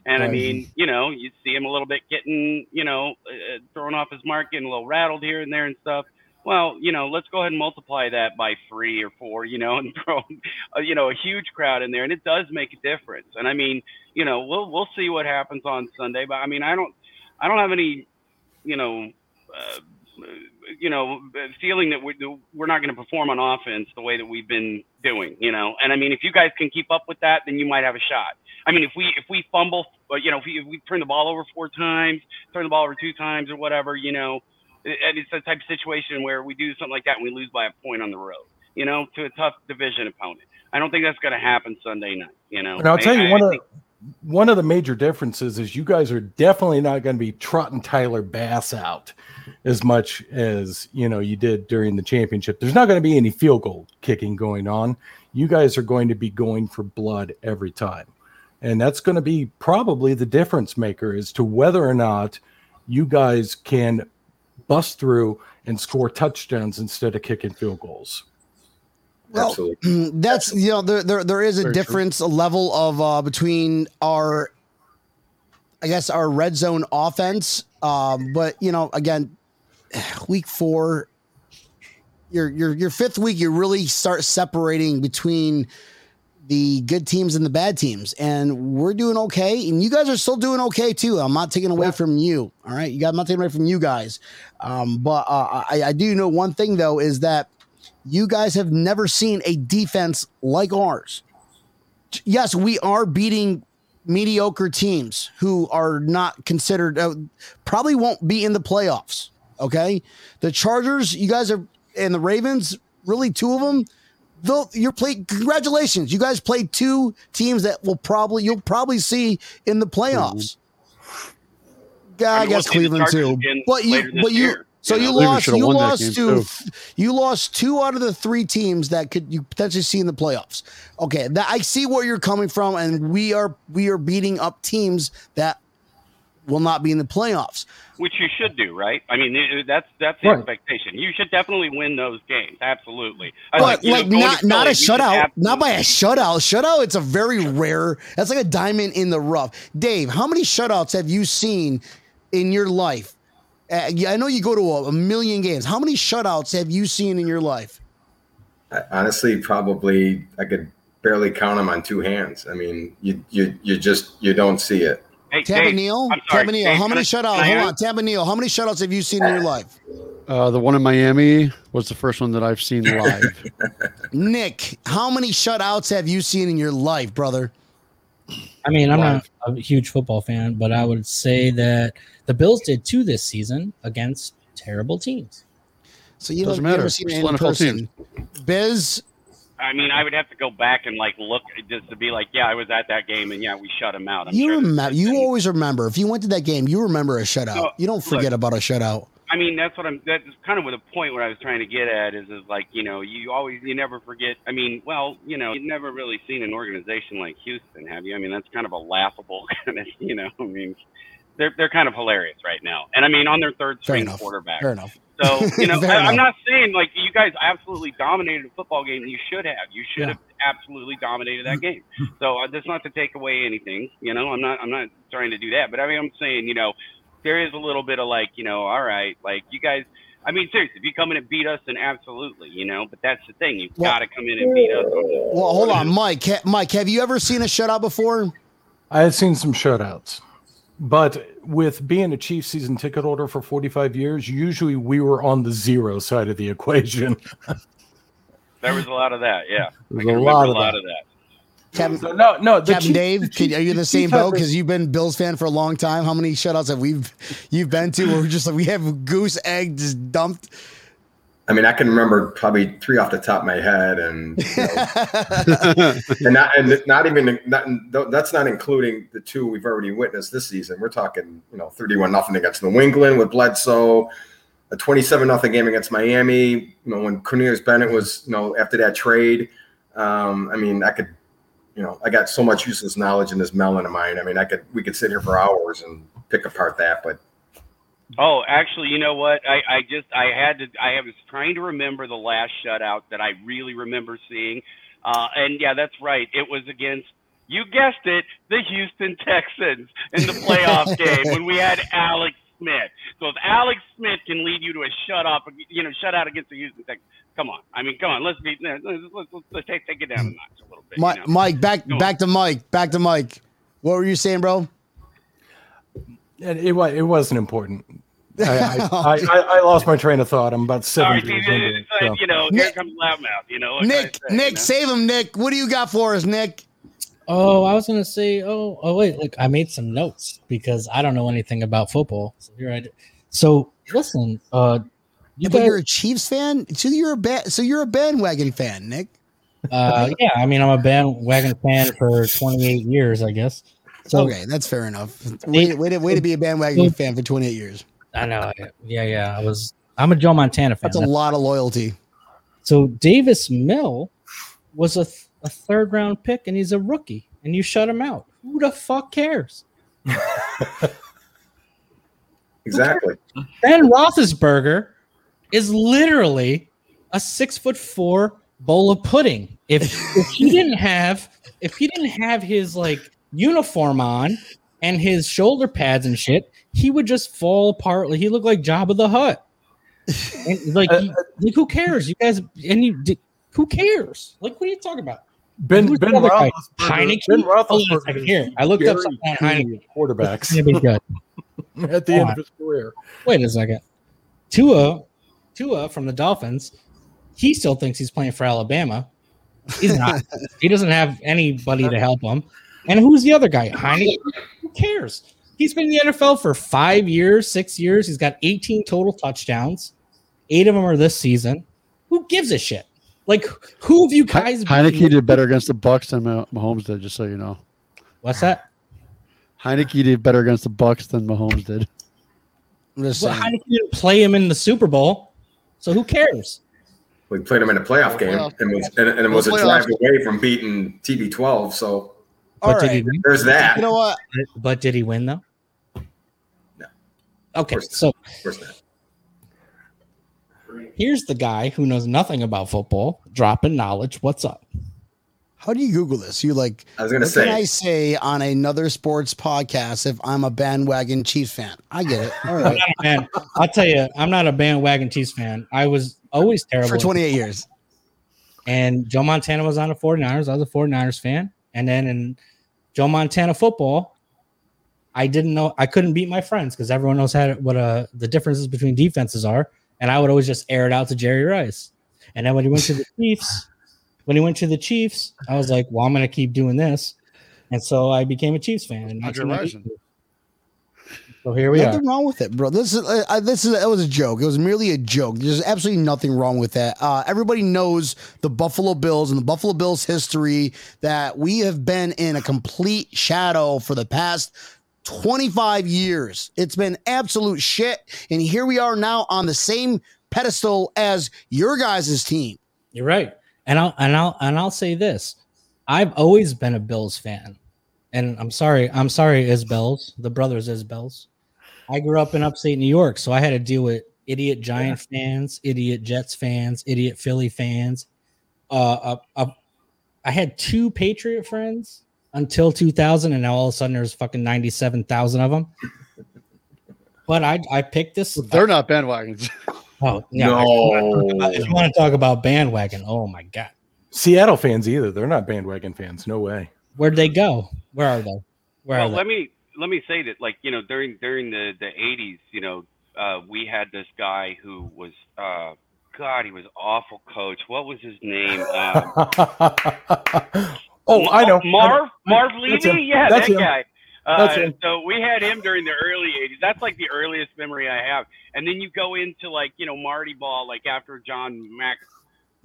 And I mean, you know, you see him a little bit getting, you know, uh, thrown off his mark, getting a little rattled here and there and stuff. Well, you know, let's go ahead and multiply that by three or four, you know, <laughs> and throw, uh, you know, a huge crowd in there, and it does make a difference. And I mean, you know, we'll we'll see what happens on Sunday, but I mean, I don't, I don't have any, you know, uh, you know, feeling that we're we're not going to perform on offense the way that we've been doing, you know. And I mean, if you guys can keep up with that, then you might have a shot. I mean, if we if we fumble, uh, you know, if we, if we turn the ball over four times, turn the ball over two times, or whatever, you know, and it's the type of situation where we do something like that and we lose by a point on the road, you know, to a tough division opponent. I don't think that's going to happen Sunday night, you know. And I'll tell you I- one I of think- one of the major differences is you guys are definitely not going to be trotting Tyler Bass out as much as you know you did during the championship. There's not going to be any field goal kicking going on. You guys are going to be going for blood every time. And that's going to be probably the difference maker as to whether or not you guys can bust through and score touchdowns instead of kicking field goals. Well, Absolutely. <clears throat> that's you know there there, there is a Very true. difference a level of uh between our I guess our red zone offense um but you know again <sighs> week 4 your your your fifth week you really start separating between the good teams and the bad teams and we're doing okay and you guys are still doing okay too i'm not taking away from you all right you got i'm not taking away from you guys um but uh, I, I do know one thing though is that you guys have never seen a defense like ours. Yes, we are beating mediocre teams who are not considered, uh, probably won't be in the playoffs. Okay. The Chargers, you guys are, and the Ravens, really two of them. Though you're playing, congratulations. You guys played two teams that will probably, you'll probably see in the playoffs. Yeah, I, I guess Cleveland too. But you, but you, year, so you you lost, you lost game, to, too. you lost two out of the three teams that could you potentially see in the playoffs. Okay, that I see where you're coming from, and we are we are beating up teams that will not be in the playoffs. which you should do, right? I mean, that's that's the Right. expectation. You should definitely win those games. Absolutely. I But you like going not not Philly, a shutout, not by a shutout. Shutout, it's a very rare. That's like a diamond in the rough. Dave, how many shutouts have you seen in your life? Uh, yeah, I know you go to a, a million games. How many shutouts have you seen in your life? I- honestly, probably I could barely count them on two hands. I mean, you you you just you don't see it. Hey, Tampa Dave, Neal, I'm sorry, Tampa Neal, Dave, how many shutouts? Hold on, Tampa Neal, how many shutouts have you seen in your life? Uh, the one in Miami was the first one that I've seen live. <laughs> Nick, how many shutouts have you seen in your life, brother? I mean, I'm not a huge football fan, but I would say that the Bills did two this season against terrible teams. So you Doesn't don't you matter. ever seen it Still in NFL. Biz, I mean, I would have to go back and like look just to be like, yeah, I was at that game, and yeah, we shut him out. I'm you sure remember you always remember. If you went to that game, you remember a shutout. No, you don't forget about a shutout. I mean, that's what I'm. That's kind of what the point what I was trying to get at is, is like you know, you always you never forget. I mean, well, you know, you've never really seen an organization like Houston, have you? I mean, that's kind of a laughable <laughs> kind of, you know. I mean, they're they're kind of hilarious right now, and I mean, on their third string enough. quarterback. Fair enough. So you know, <laughs> I, I'm not saying like you guys absolutely dominated a football game. You should have. You should Yeah. have absolutely dominated that game. So uh, that's not to take away anything. You know, I'm not. I'm not trying to do that. But I mean, I'm saying you know, there is a little bit of like you know, all right, like you guys. I mean, seriously, if you come in and beat us, then absolutely, you know. But that's the thing. You've Well- got to come in and beat us. Well, hold on, Mike. Ha- Mike, have you ever seen a shutout before? I had seen some shutouts, but with being a Chiefs season ticket holder for 45 years, usually we were on the zero side of the equation. there was a lot of that. Yeah, There was can lot of a lot that. of that. Captain, So no, no, the Captain Chiefs- Dave, the could, Chiefs- are you the the same Chiefs boat? Because you've been Bills fan for a long time. How many shutouts have we you've been to? Where we're just like we have goose egg just dumped. I mean, I can remember probably three off the top of my head, and you know, <laughs> and not and not even not, that's not including the two we've already witnessed this season. We're talking, you know, thirty-one nothing against New England with Bledsoe, a twenty-seven nothing game against Miami. You know, when Cornelius Bennett was, you know, after that trade. Um, I mean, I could, you know, I got so much useless knowledge in this melon of mine. I mean, I could we could sit here for hours and pick apart that, but Oh, actually, you know what? I, I just I had to I was trying to remember the last shutout that I really remember seeing, uh, and yeah, that's right. It was against you guessed it, the Houston Texans in the playoff <laughs> game when we had Alex Smith. So if Alex Smith can lead you to a shut up, you know, shutout against the Houston Texans, come on. I mean, come on. Let's be let's let's, let's, let's take, take it down a notch a little bit. you Mike, know? Mike, back Go on. back to Mike, back to Mike. What were you saying, bro? And it, wa- it wasn't important. I, I, <laughs> I, I, I lost my train of thought. I'm about Sorry, seven years see, into it. it's like, so. you know, here Nick- comes loudmouth. You know, what can I Nick, you know? save him, Nick. What do you got for us, Nick? Oh, I was gonna say, oh, oh wait, look, I made some notes because I don't know anything about football. So here I do. So listen, uh, you Yeah, but you're a Chiefs fan, so you're a ba- so you're a bandwagon fan, Nick. uh, yeah, I mean, I'm a bandwagon fan for 28 years, I guess. So- okay, that's fair enough. Way, way, to, way to be a bandwagon fan for 28 years. I know. Yeah, yeah. I was. I'm a Joe Montana fan. That's a lot of loyalty. So Davis Mills was a, th- a third round pick, and he's a rookie, and you shut him out. Who the fuck cares? <laughs> Exactly. Ben Roethlisberger is literally a six foot four bowl of pudding. If if he didn't have if he didn't have his like uniform on and his shoulder pads and shit, he would just fall apart. Like he looked like Jabba the Hutt. And like, uh, he- like who cares? You guys and you who cares? Like what are you talking about? Ben Who's Ben the? Roethlisberger. Heinicke? Ben Hold on a Roethlisberger. second. Here, I looked up Gary something on Heinicke. quarterbacks It's gonna be good. <laughs> at the Hold end on. of his career. Wait a second. Tua, Tua from the Dolphins, he still thinks he's playing for Alabama. He's not. <laughs> he doesn't have anybody to help him. And who's the other guy? Heinicke. Who cares? He's been in the NFL for five years, six years. He's got 18 total touchdowns. Eight of them are this season. Who gives a shit? Like, who have you guys? Heinicke did better against the Bucs than Mah- Mahomes did. Just so you know, What's that? Heinicke did better against the Bucs than Mahomes did. I'm just Well, saying. Heinicke didn't play him in the Super Bowl, so who cares? We played him in a playoff game, Playoff. and, was, and, and it was a Playoffs. drive away from beating TB12. So All But did he right. win? there's that. You know what? But did he win though? No. Okay, so Of course not. Here's the guy who knows nothing about football dropping knowledge. What's up? How do you Google this? You like, I was gonna what can I say, say on another sports podcast if I'm a bandwagon Chiefs fan? I get it. <laughs> All right. Man, I'll tell you, I'm not a bandwagon Chiefs fan. I was always terrible. For 28 years. And Joe Montana was on the 49ers. I was a 49ers fan. And then in Joe Montana football, I didn't know I couldn't beat my friends because everyone knows how to, what uh, the differences between defenses are. And I would always just air it out to Jerry Rice. And then when he went to the <laughs> Chiefs, when he went to the Chiefs, I was like, well, I'm going to keep doing this. And so I became a Chiefs fan. In How'd you 1992. So here we are. nothing wrong with it, bro. This is uh, uh, this is it was a joke. It was merely a joke. There's absolutely nothing wrong with that. Uh, everybody knows the Buffalo Bills and the Buffalo Bills history that we have been in a complete shadow for the past 25 years. It's been absolute shit, and here we are now on the same pedestal as your guys' team. You're right. And I'll and I'll and I'll say this. I've always been a Bills fan. And I'm sorry, I'm sorry, Isbells, the brothers Isbells. I grew up in upstate New York, so I had to deal with idiot Giant fans, idiot Jets fans, idiot Philly fans. Uh, uh, uh, I had two Patriot friends until 2000, and now all of a sudden there's fucking 97,000 of them. But I I picked this. They're not bandwagons. <laughs> Oh yeah. no. If you want to talk about bandwagon, oh my god. Seattle fans either. They're not bandwagon fans. No way. Where'd they go? Where are they? Where well, are they? let me let me say that, like you know, during during the the '80s, you know, uh, we had this guy who was, uh, God, he was awful coach. What was his name? Uh, <laughs> oh, I know. Marv Marv That's Levy. him. Yeah, That's that him. guy. Uh, That's him. So we had him during the early '80s. That's like the earliest memory I have. And then you go into like you know Marty Ball, like after John Mack.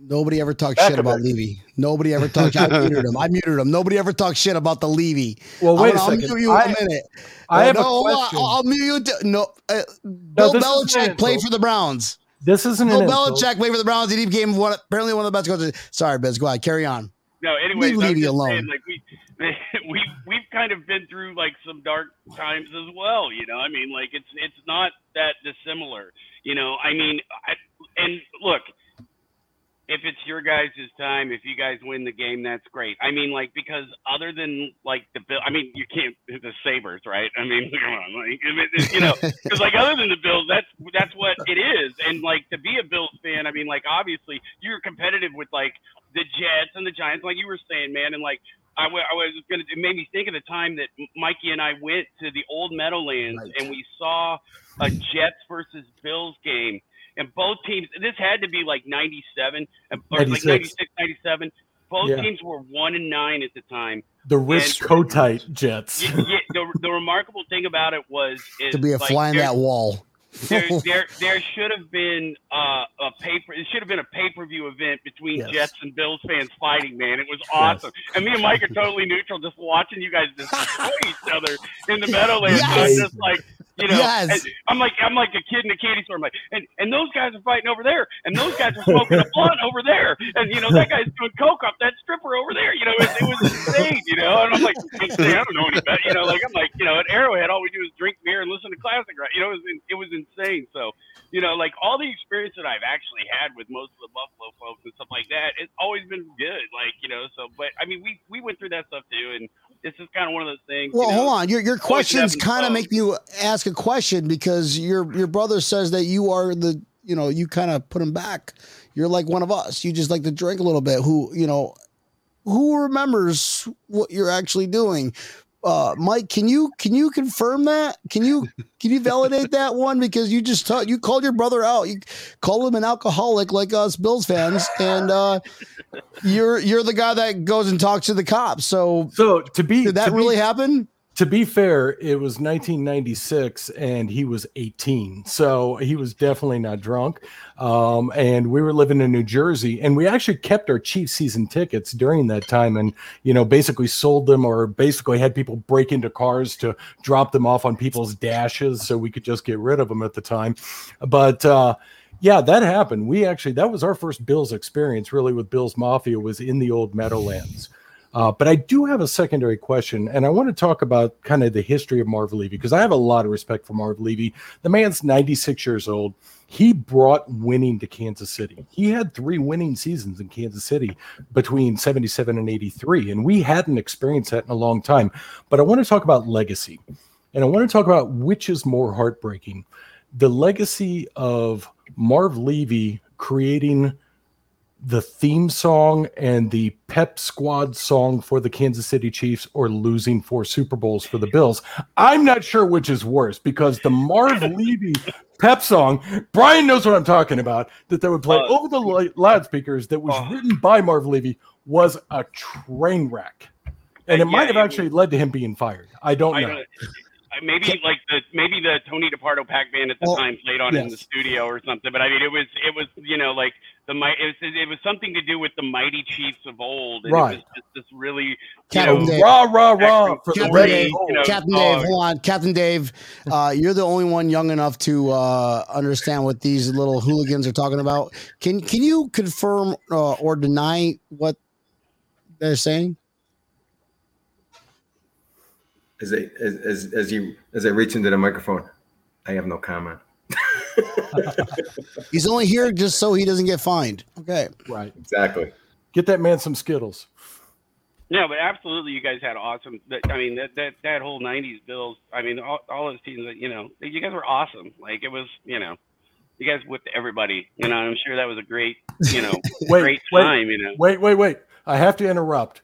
Nobody ever talked Back shit about it. Levy. Nobody ever talked. I <laughs> muted him. I muted him. Nobody ever talked shit about the Levy. Well, wait I'm a gonna- second. I'll mute you I, in a minute. I Uh, have no, a question. I'll, I'll mute you. to- no, uh, Bill this Belichick played for the Browns. This isn't Bill an. Belichick played for the Browns. and He became one, apparently one of the best coaches. Sorry, Biz. Go ahead. Carry on. No, anyways, Leave Levy alone. saying, like we <laughs> we we've kind of been through like some dark times as well. You know, I mean, like it's it's not that dissimilar. You know, I mean, I, and look, if it's your guys' time, if you guys win the game, that's great. I mean, like because other than like the bill, I mean, you can't the Sabres, right? I mean, <laughs> come on, like you know, because like other than the Bills, that's that's what it is. And like to be a Bills fan, I mean, like obviously you're competitive with like the Jets and the Giants, like you were saying, man, and like. I was gonna. It made me think of the time that Mikey and I went to the old Meadowlands Right. and we saw a Jets versus Bills game, and both teams. This had to be like '97 or like 96. '96, '97. Both Yeah. teams were one and nine at the time. The Rich And- Kotite Jets. Y- yeah, the, the remarkable thing about it was is To be a like, fly in that wall. there, <laughs> there, there should have been uh, a paper. It should have been a pay per view event between Yes. Jets and Bills fans fighting. Man, it was awesome. And me and Mike are totally neutral, just watching you guys <laughs> destroy each other in the Meadowlands. So I'm just like, you know, Yes. I'm like, I'm like a kid in a candy store. I'm like, and and those guys are fighting over there, and those guys are smoking a <laughs> blunt over there, and you know that guy's doing coke up that stripper over there. You know, it, it was insane. You know, and I'm like. I don't know any better. You know, like I'm like, you know, at Arrowhead, all we do is drink beer and listen to classic rock. You know, it was it was insane. So, you know, like all the experience that I've actually had with most of the Buffalo folks and stuff like that, it's always been good. Like, you know, so but I mean, we we went through that stuff too, and this is kind of one of those things. Well, you know, hold on. Your your questions kind of make me ask a question because your your brother says that you are the you know you kind of put him back. You're like one of us. You just like to drink a little bit. Who you know? Who remembers what you're actually doing? Uh, Mike, can you can you confirm that? Can you can you validate <laughs> that one because you just ta- you called your brother out. You called him an alcoholic like us Bills fans, and uh, you're you're the guy that goes and talks to the cops. So So to be did that to be- really happen? To be fair, it was 1996 and he was 18. So he was definitely not drunk. Um, and we were living in New Jersey and we actually kept our Chiefs season tickets during that time and, you know, basically sold them or basically had people break into cars to drop them off on people's dashes so we could just get rid of them at the time. But, uh, yeah, that happened. We actually that was our first Bills experience really with Bills Mafia was in the old Meadowlands. Uh, but I do have a secondary question, and I want to talk about kind of the history of Marv Levy because I have a lot of respect for Marv Levy. The man's 96 years old. He brought winning to Kansas City. He had three winning seasons in Kansas City between 77 and 83, and we hadn't experienced that in a long time. But I want to talk about legacy, and I want to talk about which is more heartbreaking the legacy of Marv Levy creating the theme song and the pep squad song for the Kansas City Chiefs or losing four Super Bowls for the Bills. I'm not sure which is worse because the Marv <laughs> Levy pep song, Brian knows what I'm talking about, that they would play Uh, over the li- loudspeakers that was uh, written by Marv Levy was a train wreck. And Uh, it might have actually led to him being fired. I don't I know. uh, maybe like the maybe the Tony DiPardo pack band at the Well, time played on it in the studio or something. But I mean, it was it was you know like the mi- it was, it was something to do with the mighty chiefs of old, and Right. it was just this really you Captain know, Dave. Rah, rah, rah for the Captain red Dave, you know, Captain Dave, hold on, Captain Dave. Uh, you're the only one young enough to uh, understand what these little hooligans are talking about. Can can you confirm uh, or deny what they're saying? As they as, as as you as I reach into the microphone, I have no comment. <laughs> He's only here just so he doesn't get fined. Okay. Right. Exactly. Get that man some Skittles. No, but absolutely, you guys had awesome. I mean, that that that whole '90s Bills. I mean, all, all those teams. That, you know, you guys were awesome. Like it was, you know, you guys whipped everybody. You know, I'm sure that was a great, you know, <laughs> Wait, great wait, time. You know, Wait, wait, wait. I have to interrupt.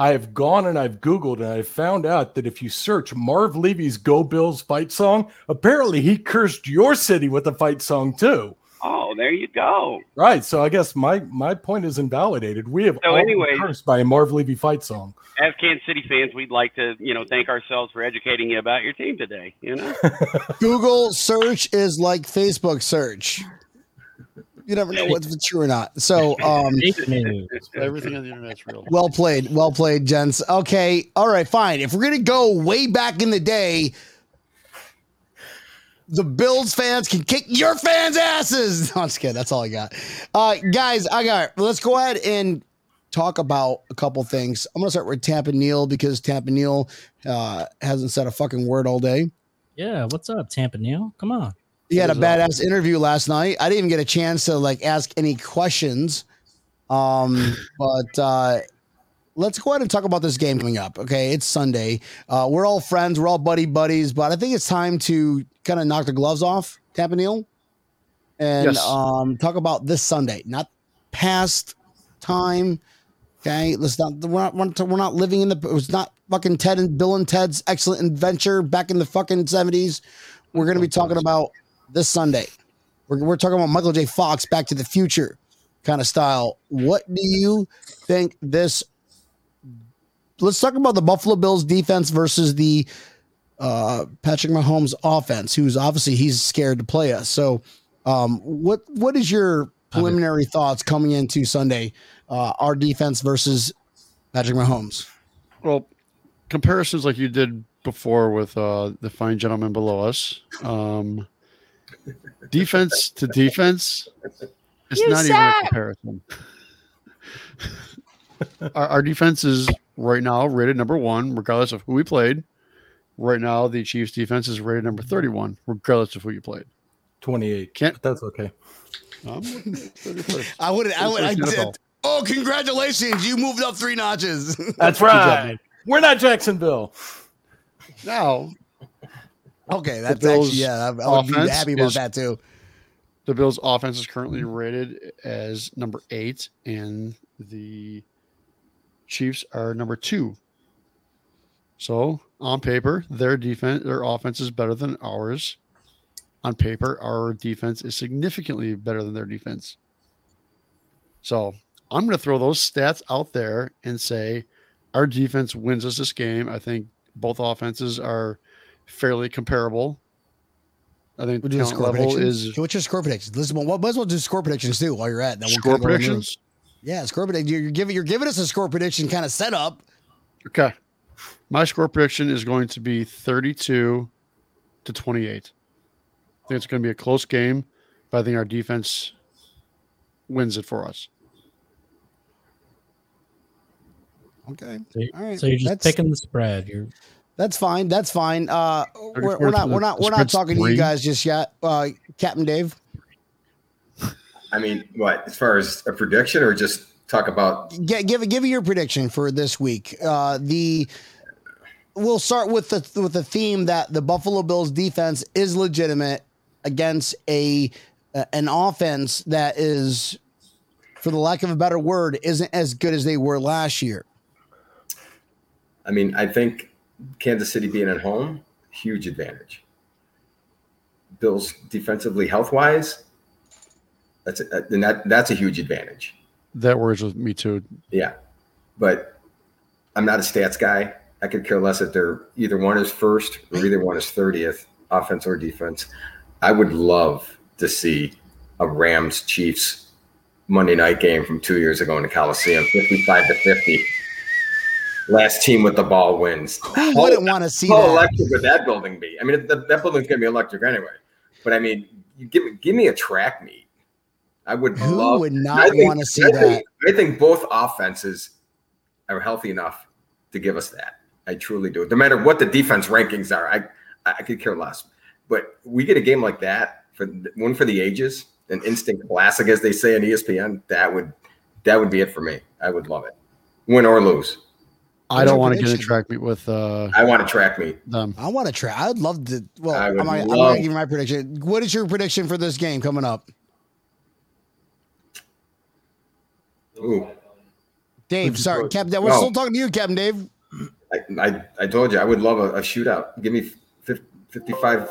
I've gone and I've Googled and I found out that if you search Marv Levy's Go Bills fight song, apparently he cursed your city with the fight song too. oh, there you go. Right. So I guess my my point is invalidated. We have So all been anyways- cursed by a Marv Levy fight song. As Kansas City fans, we'd like to, you know, thank ourselves for educating you about your team today. You know, <laughs> Google search is like Facebook search. You never know <laughs> what's true or not. So, um, Everything on the internet's real. well played, well played, gents. Okay, all right, fine. If we're gonna go way back in the day, the Bills fans can kick your fans' asses. <laughs> No, I'm just kidding. That's all I got. Uh, guys, I got. Let's go ahead and talk about a couple things. I'm gonna start with Tampa Neal because Tampa Neal uh, hasn't said a fucking word all day. Yeah, what's up, Tampa Neil? Come on. He had a badass interview last night. I didn't even get a chance to like ask any questions. Um, <laughs> but uh, let's go ahead and talk about this game coming up. Okay, it's Sunday. Uh, we're all friends. We're all buddy buddies. But I think it's time to kind of knock the gloves off, Tampa Neal, and Yes. um, talk about this Sunday, not past time. Okay, let's not. We're not. We're not, we're not living in the. It was not fucking Ted and Bill and Ted's excellent adventure back in the fucking seventies. We're going to be talking about this Sunday. We're, we're talking about Michael J. Fox, Back to the Future kind of style. What do you think this? Let's talk about the Buffalo Bills defense versus the uh, Patrick Mahomes offense, who's obviously he's scared to play us. So, um, what what is your preliminary thoughts coming into Sunday. Uh, our defense versus Patrick Mahomes. Well, comparisons like you did before with uh, the fine gentleman below us. Um, defense to defense, it's not even a comparison. our, our defense is right now rated number one, regardless of who we played. Right now, the Chiefs' defense is rated number 31, regardless of who you played. 28. Can't- But that's okay. Um, I would. I would. I did. Oh, congratulations! You moved up three notches. That's right. We're not Jacksonville. Now, okay, that's actually yeah. I, I would be happy about is- that too. the Bills' offense is currently rated as number eight, and the Chiefs are number two. So, on paper, their defense, their offense is better than ours. On paper, our defense is significantly better than their defense. So, I'm going to throw those stats out there and say our defense wins us this game. I think both offenses are fairly comparable. I think We'll the do talent score level is What's your score predictions? Listen, well, might as well do score predictions too while you're at that. score predictions. Yeah, score prediction. You're, you're giving you're giving us a score prediction kind of setup. Okay. My score prediction is going to be 32 to 28. I think it's going to be a close game, but I think our defense wins it for us. Okay, So, you- All right, so you're just that's- picking the spread. You're that's fine. That's fine. Uh, we're, we're not we're not we're not spread's talking to you guys just yet. Uh, Captain Dave, I mean, what as far as a prediction or just talk about? Get, give give me your prediction for this week. Uh, the we'll start with the with the theme that the Buffalo Bills defense is legitimate against a uh, an offense that is, for the lack of a better word, isn't as good as they were last year. I mean, I think Kansas City being at home, huge advantage. Bills defensively, health wise, that's a, and that that's a huge advantage. That works with me too. Yeah, but I'm not a stats guy. I could care less if they're either one is first or either one is thirtieth, offense or defense. I would love to see a Rams Chiefs Monday night game from two years ago in the Coliseum, fifty-five to fifty. Last team with the ball wins. <gasps> Who wouldn't want to see How that? electric would that building be? I mean, that, that building's gonna be electric anyway. But I mean, give me give me a track meet. I would Who love. would not want to see I that? I think both offenses are healthy enough to give us that. I truly do. No matter what the defense rankings are, I I could care less. But we get a game like that for one for the ages, an instant classic, as they say on E ESPN. That would that would be it for me. I would love it, win or lose. I don't want to get in a track meet with uh, I want to track meet. them. I want to track. I'd love to. Well, I I'm, would gonna- I'm love- going to give you my prediction. What is your prediction for this game coming up, Ooh, Dave? Sorry, your- Captain. We're No. still talking to you, Captain Dave. I, I, I told you I would love a, a shootout. Give me 50, 55,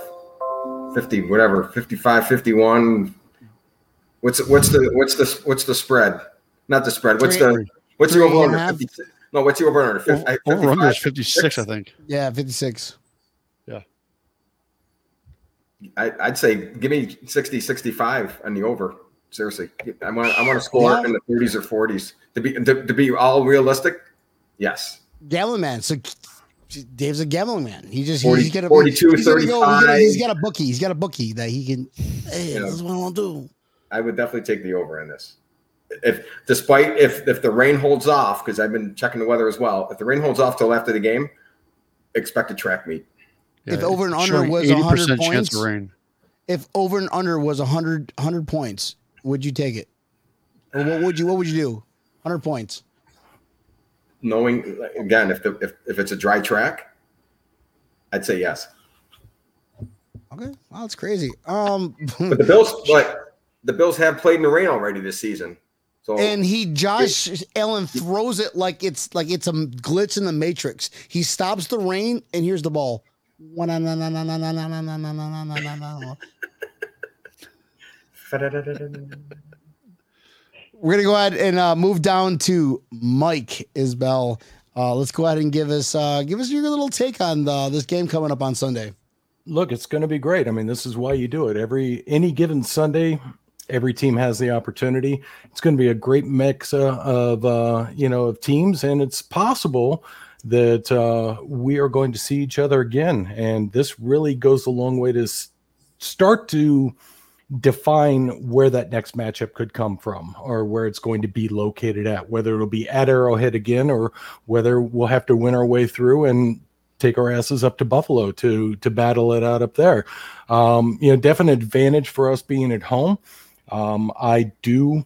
50, whatever, 55, 51. What's what's the what's the what's the spread? Not the spread. What's the what's the three over and a under? half? 50 No, what's the over under? Fif- I- Over under is 56, I think. Yeah, 56. I, I'd say give me 60, 65 on the over. Seriously, I want I want to score Yeah. in the 30s or 40s to be to, to be all realistic. Yes, Gambling man. So Dave's a gambling man. He just 40 he's gonna 42, he's gonna go- he's, gonna- 35. he's got a bookie. He's got a bookie that he can. Hey, Yeah. this is what I want to do. I would definitely take the over in this. If despite if if the rain holds off, because I've been checking the weather as well. If the rain holds off till after the game, expect a track meet. If over and under showing was 100 chance points- of rain. If over and under was 100, 100 points, would you take it? Or what would you what would you do? 100 points. Knowing again, if the if, if it's a dry track, I'd say yes. Okay. Wow, that's crazy. Um But the Bills, but the Bills have played in the rain already this season. So and he Josh Allen throws it like it's like it's a glitch in the matrix. He stops the rain and here's the ball. <laughs> We're gonna go ahead and uh, move down to Mike Isbell. Uh, let's go ahead and give us uh, give us your little take on the, this game coming up on Sunday. Look, it's going to be great. I mean, this is why you do it. Every any given Sunday, Every team has the opportunity. It's going to be a great mix uh, of uh, you know of teams, and it's possible that uh, we are going to see each other again. And this really goes a long way to s- start to define where that next matchup could come from or where it's going to be located at, whether it'll be at Arrowhead again or whether we'll have to win our way through and take our asses up to Buffalo to to battle it out up there. Um, you know, definite advantage for us being at home. Um, I do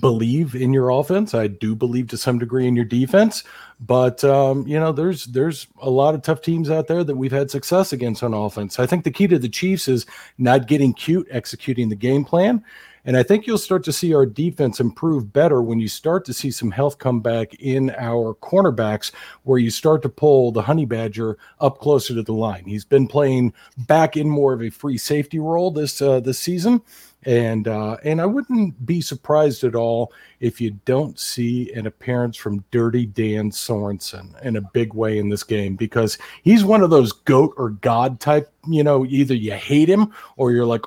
believe in your offense. I do believe to some degree in your defense, but um, you know, there's there's a lot of tough teams out there that we've had success against on offense. I think the key to the Chiefs is not getting cute, executing the game plan. And I think you'll start to see our defense improve better when you start to see some health come back in our cornerbacks, where you start to pull the Honey Badger up closer to the line. He's been playing back in more of a free safety role this uh, this season, and uh, and I wouldn't be surprised at all if you don't see an appearance from Dirty Dan Sorensen in a big way in this game because he's one of those goat or god type. You know, either you hate him or you're like,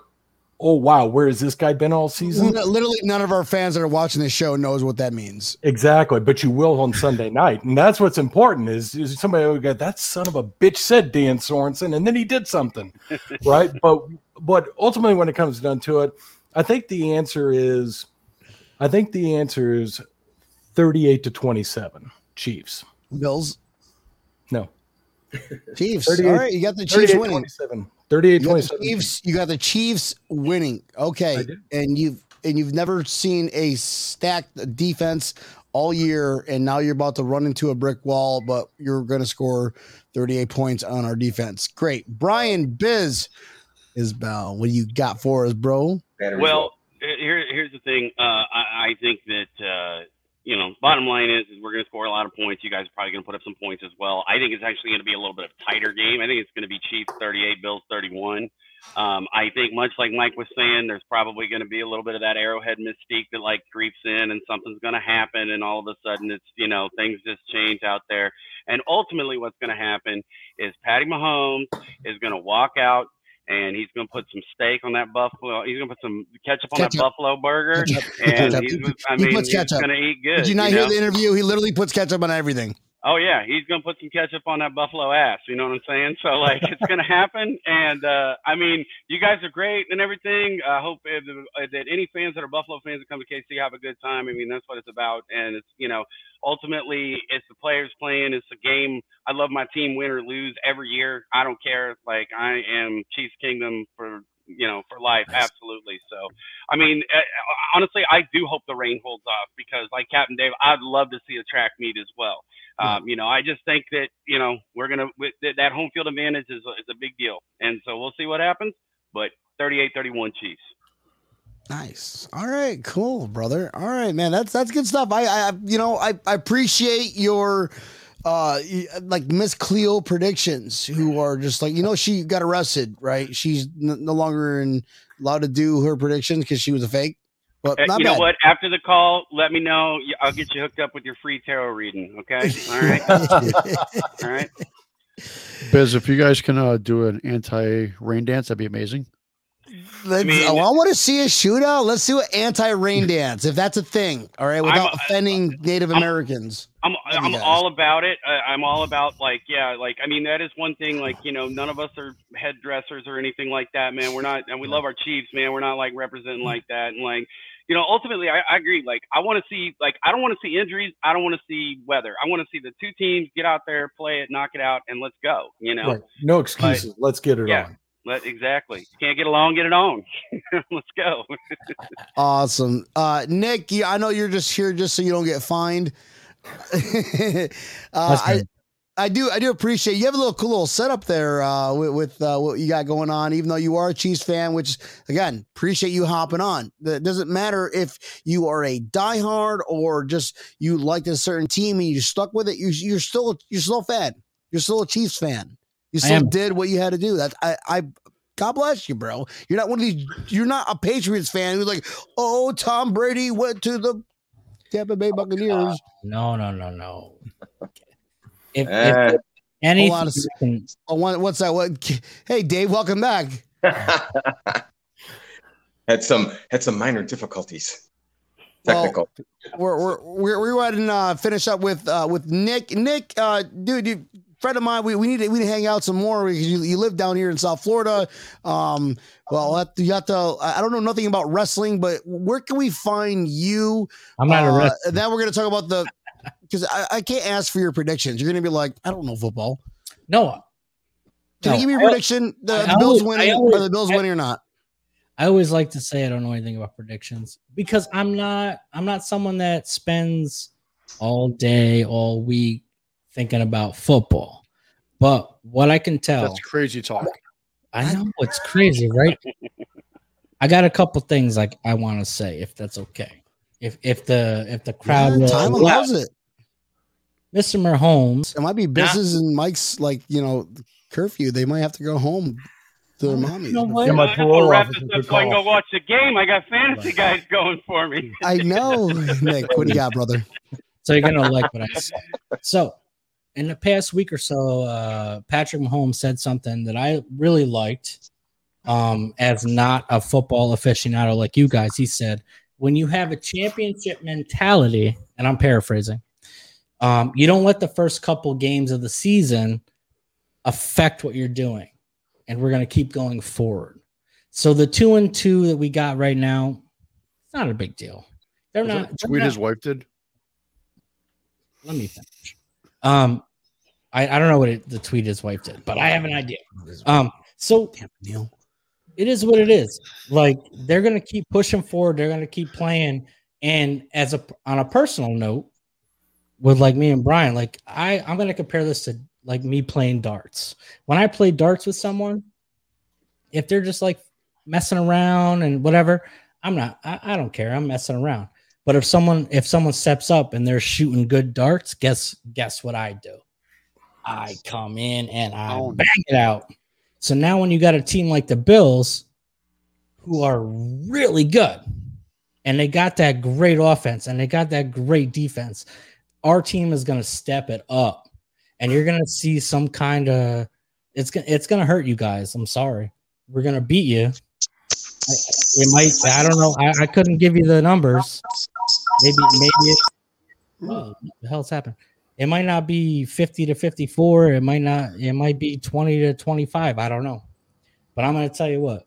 oh wow, where has this guy been all season? Literally, none of our fans that are watching this show knows what that means. Exactly, but you will on Sunday night, and that's what's important. Is, is somebody will go, that son of a bitch said Dan Sorensen, and then he did something, <laughs> right? But but ultimately, when it comes down to it, I think the answer is, I think the answer is thirty-eight to twenty-seven Chiefs. Bills, No, Chiefs. <laughs> All right, you got the Chiefs winning. 27. 38 You got, the 27. Chiefs, you got the Chiefs winning. Okay, and you've and you've never seen a stacked defense all year, and now you're about to run into a brick wall, but you're going to score 38 points on our defense. Great, Brian Biz Isbell, what do you got for us, bro? Batteries Well, here, here's the thing. Uh, I, I think that uh, you know, bottom line is, is we're going to score a lot of points. You guys are probably going to put up some points as well. I think it's actually going to be a little bit of tighter game. I think it's going to be Chiefs 38, Bills 31. Um, I think much like Mike was saying, there's probably going to be a little bit of that arrowhead mystique that like creeps in, and something's going to happen, and all of a sudden it's you know things just change out there. And ultimately, what's going to happen is Patty Mahomes is going to walk out and he's going to put some steak on that buffalo. He's going to put some ketchup on Ketchup. that buffalo burger, Ketchup. <laughs> and Ketchup. he's, He- I mean, puts he's going to eat good. Did you not you hear the interview? He literally puts ketchup on everything. Oh yeah, he's gonna put some ketchup on that buffalo ass. You know what I'm saying? So like, it's gonna <laughs> happen. And uh, I mean, you guys are great and everything. I hope if, uh, that any fans that are Buffalo fans that come to KC have a good time. I mean, that's what it's about. And it's you know, ultimately, it's the players playing. It's a game. I love my team, win or lose, every year. I don't care. Like I am Chiefs Kingdom for you know for life. Absolutely. So I mean, uh, honestly, I do hope the rain holds off because, like Captain Dave, I'd love to see a track meet as well. Um, you know, I just think that you know we're gonna that, that home field advantage is a, is a big deal, and so we'll see what happens. But 38-31 Chiefs. Nice. All right, cool, brother. All right, man. That's that's good stuff. I, I you know, I, I appreciate your uh like Miss Cleo predictions who are just like, you know, she got arrested, right? She's n- no longer in, allowed to do her predictions because she was a fake. But Uh, not you bad. know what? After the call, let me know. I'll get you hooked up with your free tarot reading. Okay. All right. <laughs> All right. Biz, if you guys can uh, do an anti rain dance, that'd be amazing. Let's, mean- oh, I want to see a shootout. Let's do an anti-rain <laughs> dance if that's a thing. All right, without I'm- offending Native I'm- Americans. I'm Love you I'm guys. all about it. Uh, I'm all about like yeah, like I mean that is one thing. Like you know, none of us are head dressers or anything like that, man. We're not, and we love our Chiefs, man. We're not like representing like that, and like you know, ultimately, I, I agree. Like I want to see, like I don't want to see injuries. I don't want to see weather. I want to see the two teams get out there, play it, knock it out, and let's go. You know, Right. No excuses. Let's get it Yeah. on. Let, exactly. Can't get along, get it on. <laughs> let's go. Awesome. Uh, Nick, you, I know you're just here just so you don't get fined. <laughs> uh, I, I do I do appreciate you have a little cool little setup there uh, with, with uh, what you got going on. Even though you are a Chiefs fan, which again appreciate you hopping on. It doesn't matter if you are a diehard or just you liked a certain team and you stuck with it. You, you're still you're still a fan. You're still a Chiefs fan. You still did what you had to do. That I I. God bless you, bro. You're not one of these. You're not a Patriots fan who's like, oh, Tom Brady went to the Tampa Bay Buccaneers. No, no, no, no. <laughs> If, Eh. if anything, Hold on a you can- Oh, what- what's that? What? Hey, Dave, welcome back. <laughs> Had some had some minor difficulties. Well, Technical. we're we're we're, we're going to uh, finish up with uh, with Nick. Nick, uh, dude, you, friend of mine, we, we need to we need to hang out some more you, you live down here in South Florida. Um, well, you got to. I don't know nothing about wrestling, but where can we find you? I'm not a Uh, wrestler. Then we're going to talk about the because I, I can't ask for your predictions. You're going to be like, I don't know football. No, Can No, you give me I- prediction? The, the Bills always- winning? always- are the Bills I- winning or not? I always like to say I don't know anything about predictions because I'm not I'm not someone that spends all day, all week thinking about football. But what I can tell, That's crazy talk. I know it's crazy, right? <laughs> I got a couple things like I want to say, if that's okay. If if the if the crowd Yeah, time allow- allows it. Mr. Mahomes, It might be business and Mike's like you know curfew. They might have to go home to their mommy. you know what? Yeah, my I have to parole wrap this up so I can go watch the game. I got fantasy guys going for me. I know, <laughs> Nick. What do you got, brother? So you're gonna like what I said. So, in the past week or so, uh, Patrick Mahomes said something that I really liked. Um, as not a football aficionado like you guys, he said, "When you have a championship mentality," and I'm paraphrasing, um, you don't let the first couple games of the season affect what you're doing, and we're gonna keep going forward. So the two and two that we got right now, it's not a big deal. They're Was not. tweet his wife did. let me finish. Um, I, I don't know what it, the tweet his wife did, but I have an idea. Um, so Neil. it is what it is. Like they're gonna keep pushing forward. They're gonna keep playing. And as a on a personal note, with like me and Brian, like I I'm gonna compare this to like me playing darts. When I play darts with someone, if they're just like messing around and whatever, I'm not. I, I don't care. I'm messing around. But if someone if someone steps up and they're shooting good darts, guess guess what I do? I come in and I bang it out. So now when you got a team like the Bills, who are really good, and they got that great offense and they got that great defense, our team is going to step it up, and you're going to see some kind of it's gonna it's going to hurt you guys. I'm sorry, we're going to beat you. I- It might. I don't know. I, I couldn't give you the numbers. Maybe maybe. It, oh, what the hell's happened? It might not be 50 to 54. It might not. It might be 20 to 25. I don't know. But I'm going to tell you what.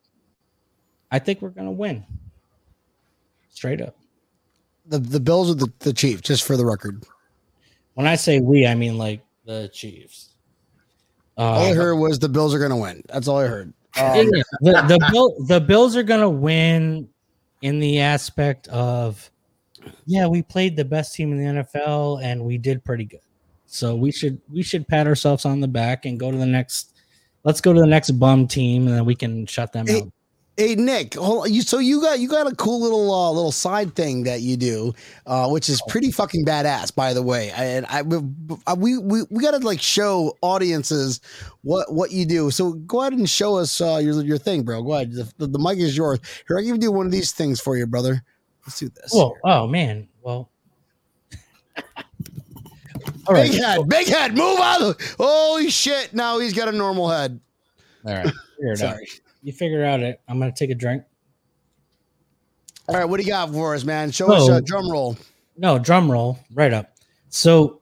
I think we're going to win. Straight up. The the Bills are the, the Chiefs, just for the record. When I say we, I mean like the Chiefs. All I Uh, heard was the Bills are going to win. That's all I heard. Um, the the, Bill, the Bills are gonna win in the aspect of yeah, we played the best team in the NFL and we did pretty good. So we should we should pat ourselves on the back and go to the next. Let's go to the next bum team and then we can shut them Hey, out. Hey Nick, you so you got you got a cool little uh, little side thing that you do, uh, which is pretty fucking badass, by the way. And I, I we we we got to like show audiences what what you do. So go ahead and show us uh, your your thing, bro. Go ahead. The, the, the mic is yours. Here, I can do one of these things for you, brother. Let's do this. Well, oh man, well. <laughs> All right, big head, big head. Move on. Holy shit! Now he's got a normal head. all right. <laughs> Figure it out. You figure out it. I'm gonna take a drink. All right, what do you got for us, man? Show us uh, Oh. a drum roll. No, drum roll, right up. So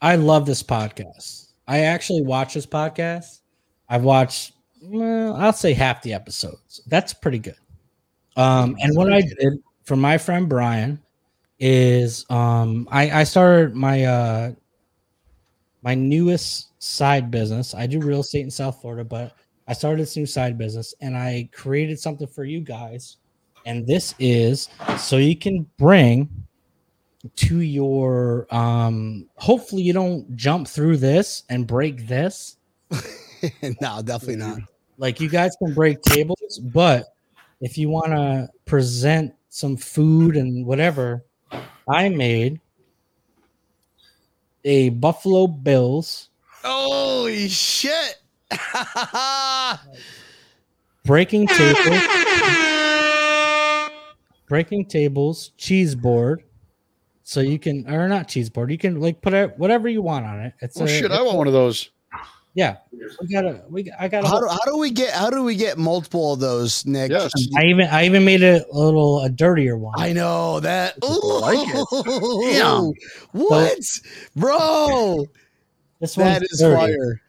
I love this podcast. I actually watch this podcast. I've watched, well, I'll say half the episodes. That's pretty good. Um, and what I did for my friend Brian is um, I, I started my uh, my newest side business. I do real estate in South Florida, but I started this new side business and I created something for you guys. And this is so you can bring to your um hopefully you don't jump through this and break this. <laughs> no, definitely not. Like you guys can break tables, but if you want to present some food and whatever, I made a Buffalo Bills Holy shit! breaking <laughs> table breaking tables cheese board so you can or not cheese board you can like put it whatever you want on it it's Oh a, shit! I want one of those. Yeah, we gotta. We I got. How do, how do we get how do we get multiple of those, Nick? Yes. I even I even made it a little a dirtier one. I know that. People like it. Damn. What, bro? this That one's is dirty. fire.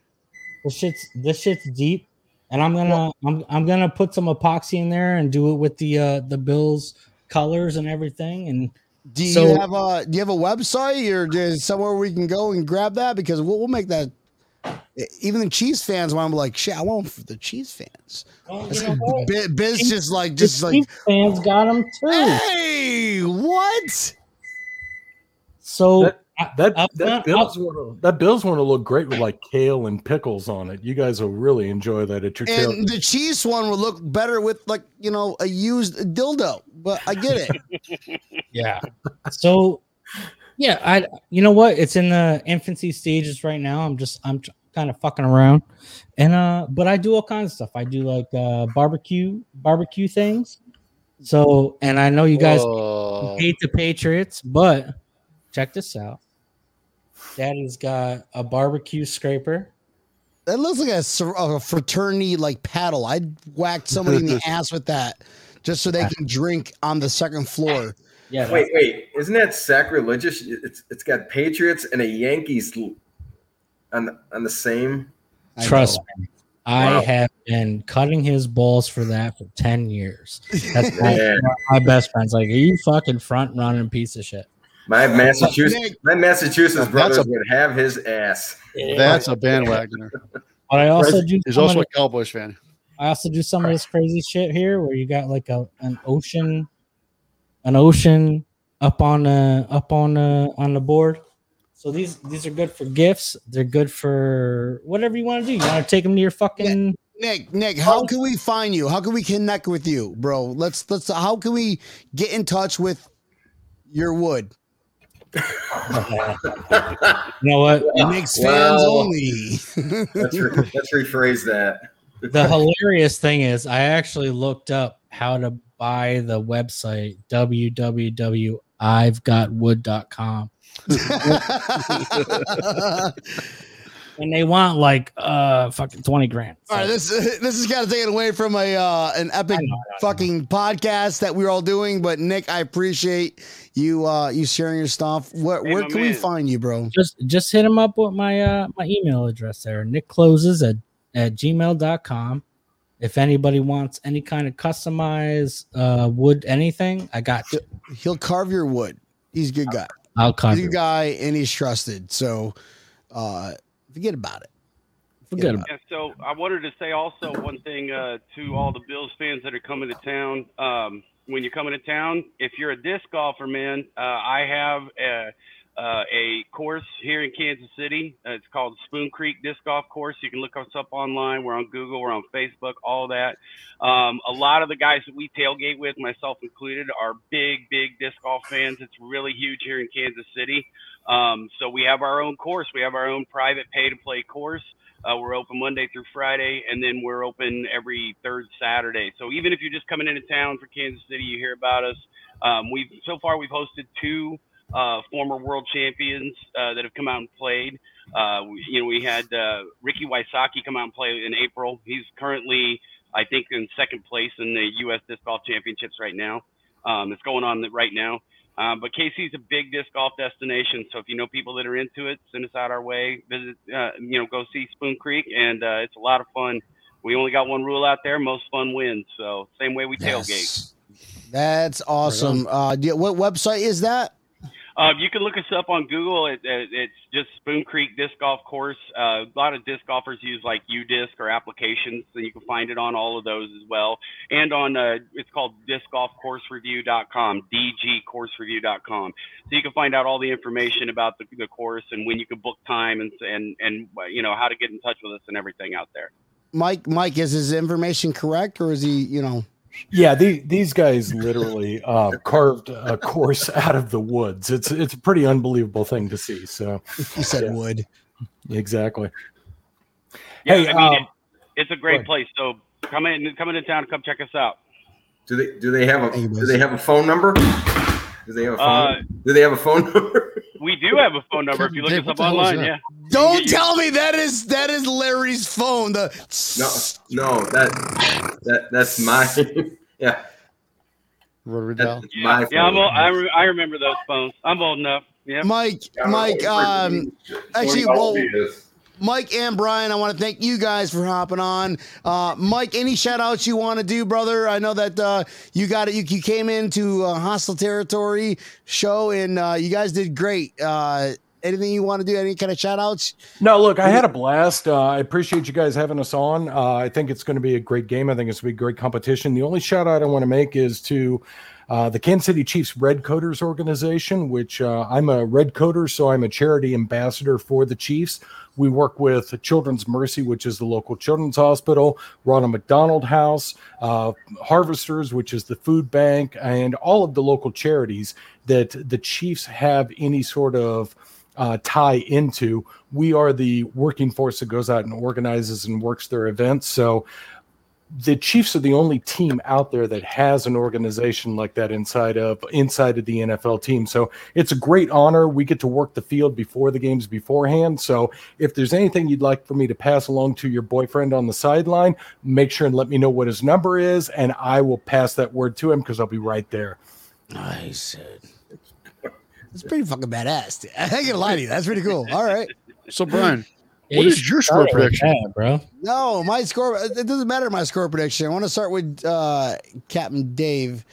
This shit's this shit's deep, and I'm gonna I'm I'm gonna put some epoxy in there and do it with the uh the Bills colors and everything. And Do you So- have a do you have a website or is somewhere we can go and grab that? Because we'll, we'll make that. Even the cheese fans want to be like, shit, I want for the cheese fans. well, you know what? Biz, Biz just like, The just like, Chiefs fans got them too. hey, what? So That- I- That I'll- that I'll- Bills one will- that Bills one will look great with like kale and pickles on it. You guys will really enjoy that at your tail. And the cheese one would look better with like you know a used dildo. But I get it. <laughs> yeah. So yeah, I you know what? It's in the infancy stages right now. I'm just I'm kind of fucking around, and uh, but I do all kinds of stuff. I do like uh barbecue barbecue things. So and I know you guys Whoa. hate the Patriots, but check this out. Daddy's got a barbecue scraper. That looks like a, a fraternity like paddle. I'd whack somebody in the <laughs> ass with that just so they can drink on the second floor. Yeah, Wait, wait, isn't that sacrilegious? It's it's got Patriots and a Yankees on the, on the same. I Trust know. me. I Wow. have been cutting his balls for that for 10 years. That's <laughs> my, my best friend's like, Are you fucking front running piece of shit? My Massachusetts, my Massachusetts That's brothers a- would have his ass. That's a bandwagoner. But I also do He's some also of a Cowboys fan. I also do some of this crazy shit here where you got like a an ocean, an ocean up on the up on the on the board. So these these are good for gifts. They're good for whatever you want to do. You want to take them to your fucking. Nick, Nick, how can we find you? How can we connect with you, bro? Let's let's. How can we get in touch with your wood? <laughs> You know what? Nick's fans Wow. only. Let's, re- <laughs> let's rephrase that. The hilarious thing is, I actually looked up how to buy the website www.i'vegotwood.com. <laughs> and they want like uh fucking 20 grand. All right, this this is kind of taken away from a uh, an epic I know, I know. fucking podcast that we're all doing. But Nick, I appreciate you uh you sharing your stuff. Where Hey, where my can we find you, bro? just just hit him up with my uh my email address there. Nick closes at, at gmail.com. If anybody wants any kind of customized uh wood anything, I got you. He'll carve your wood. He's a good guy. I'll carve. He's a cover good it. guy, and he's trusted. So, uh, forget about it. Forget about Yeah, so I wanted to say also one thing uh, to all the Bills fans that are coming to town. Um, when you're coming to town, if you're a disc golfer, man, uh, I have a, uh, a course here in Kansas City. Uh, it's called Spoon Creek Disc Golf Course. You can look us up online. We're on Google. We're on Facebook. All that. Um, a lot of the guys that we tailgate with, myself included, are big, big disc golf fans. It's really huge here in Kansas City. Um, so we have our own course. We have our own private pay-to-play course. Uh, we're open Monday through Friday, and then we're open every third Saturday. So even if you're just coming into town for Kansas City, you hear about us. Um, we've so far we've hosted two uh, former world champions uh, that have come out and played. Uh, we, you know, we had uh, Ricky Wysocki come out and play in April. He's currently, I think, in second place in the U.S. Disc Golf Championships right now. Um, it's going on right now. Um, but KC's a big disc golf destination, so if you know people that are into it, send us out our way. Visit, uh, you know, go see Spoon Creek, and uh, it's a lot of fun. We only got one rule out there: most fun wins. So same way we tailgate. Yes. That's awesome. Uh, what website is that? Uh, you can look us up on Google. It, it, it's just Spoon Creek Disc Golf Course. Uh, a lot of disc golfers use like UDisc or applications, so you can find it on all of those as well. And on uh, it's called discgolfcoursereview.com, dgcoursereview.com. So you can find out all the information about the, the course and when you can book time and and and you know how to get in touch with us and everything out there. Mike, Mike, is his information correct or is he, you know? Yeah, the, these guys literally uh, carved a course <laughs> out of the woods. It's it's a pretty unbelievable thing to see. So He said Yeah. wood. exactly. Yeah, Hey, I mean, um, it, it's a great place. So come in, come into town, come check us out. Do they do they have a do they have a phone number? Do they have a phone? Uh, do they have a phone <laughs> number? We do have a phone number if you look Dave, us up the hell is online. Yeah. Don't tell me that is that is Larry's phone. The No, no, that that that's my <laughs> yeah. Rotary That's dial. my Yeah, I'm old, I, re- I remember those phones. I'm old enough. Yeah. Mike, Mike, um, actually, well, Mike and Brian, I want to thank you guys for hopping on. Uh, Mike, any shout outs you want to do, brother? I know that uh, you got it. You, you came into a hostile territory show and uh, you guys did great. Uh, anything you want to do? Any kind of shout outs? No, look, I had a blast. Uh, I appreciate you guys having us on. Uh, I think it's going to be a great game. I think it's going to be great competition. The only shout out I want to make is to uh, the Kansas City Chiefs Red Coaters organization, which uh, I'm a Red Coater, so I'm a charity ambassador for the Chiefs. We work with Children's Mercy, which is the local children's hospital, Ronald McDonald House, uh, Harvesters, which is the food bank, and all of the local charities that the Chiefs have any sort of uh, tie into. We are the working force that goes out and organizes and works their events. So the Chiefs are the only team out there that has an organization like that inside of inside of the NFL team. So it's a great honor. We get to work the field before the games beforehand. So if there's anything you'd like for me to pass along to your boyfriend on the sideline, make sure and let me know what his number is, and I will pass that word to him because I'll be right there. Nice. It's pretty fucking badass. <laughs> I ain't gonna lie to you. That's pretty cool. All right. So Brian, Yeah, what you is your score prediction? that, bro? No, my score. It doesn't matter. My score prediction. I want to start with uh, Captain Dave.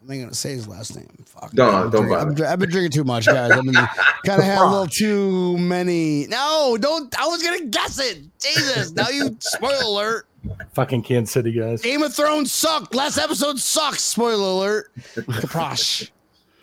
I'm not gonna say his last name. Fuck. Don't- I've been don't drinking- bother. I've, dr- I've been drinking too much, guys. I've been kind of had a little too many. No, don't. I was gonna guess it. Jesus. Now you spoiler alert. Fucking Kansas City guys. Game of Thrones sucked. Last episode sucks. Spoiler alert. Kaprosch.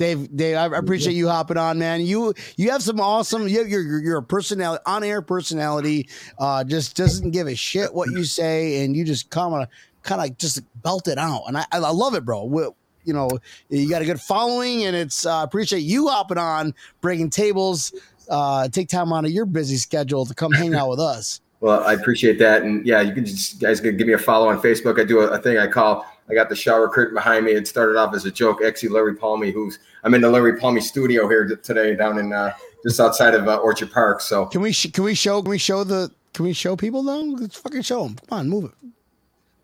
Dave, Dave, I appreciate you hopping on, man. You you have some awesome. You have, you're you're a personality, on air personality. Uh, just doesn't give a shit what you say, and you just kind of kind of just belt it out, and I I love it, bro. We, you know, you got a good following, and it's uh, appreciate you hopping on, breaking tables. Uh, take time out of your busy schedule to come hang out with us. <laughs> Well, I appreciate that, and yeah, you can just guys can give me a follow on Facebook. I do a, a thing I call I got the shower curtain behind me. It started off as a joke. Actually, Larry Palmy, who's I'm in the Larry Palmy studio here today, down in uh, just outside of uh, Orchard Park. So Can we sh- can we show can we show the can we show people though? Let's fucking show them. Come on, move it.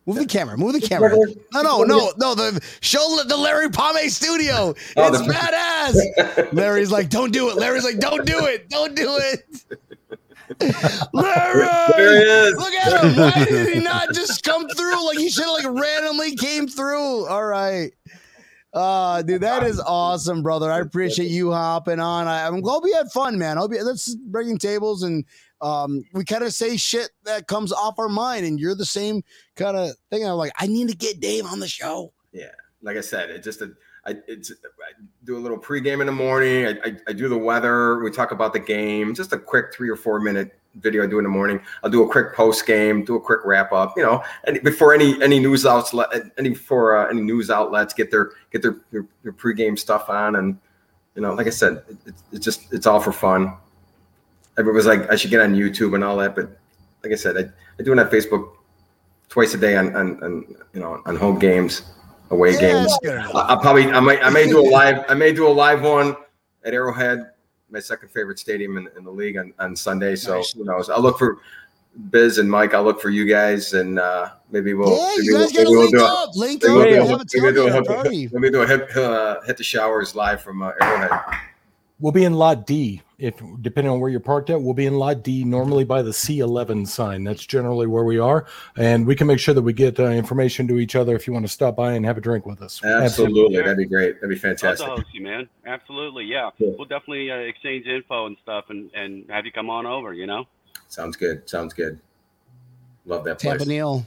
Move the camera. Move the camera. No, no, no, no. The show the Larry Palme studio. <laughs> Oh, It's badass. <laughs> Larry's like, don't do it. Larry's like, don't do it. Don't do it. <laughs> Larry, there it is. look at him. Why did he not just come through? Like he should have like randomly came through. All right. Uh, dude, that is awesome, brother. I appreciate you hopping on. I, I'm glad we had fun, man. I hope you, let's bringing tables and um, we kind of say shit that comes off our mind, and you're the same kind of thing. I'm like, I need to get Dave on the show. yeah, like I said, it just a, I I do a little pregame in the morning. I, I, I do the weather. We talk about the game. Just a quick three or four minute video I do in the morning. I'll do a quick post game, do a quick wrap up. You know, and before any any news outlet, any for uh, any news outlets get their get their, their their pregame stuff on, and you know, like I said, it, it, it's just it's all for fun. Everybody was like, I should get on YouTube and all that, but like I said, I, I do it on Facebook twice a day on, on, on you know on home games, away Yeah, games. that's good enough. I- I'll probably I might I may do a live I may do a live one at Arrowhead, my second favorite stadium in, in the league on, on Sunday. So Nice. who knows? I'll look for Biz and Mike. I'll look for you guys, and uh, maybe we'll yeah, maybe you we'll, guys gotta maybe we'll link do a- up. Link maybe up. we'll do and a- have maybe do a hit- maybe do a hit, uh, hit the showers live from uh, Arrowhead. We'll be in Lot D. If depending on where you're parked at, we'll be in Lot D, normally by the C11 sign. That's generally where we are, and we can make sure that we get uh, information to each other if you want to stop by and have a drink with us. Absolutely, that'd be great. That'd be Love to fantastic. host you, man. Absolutely, yeah. Cool. We'll definitely uh, exchange info and stuff, and and have you come on over. You know. Sounds good. Sounds good. Love that place. Tampa Neal.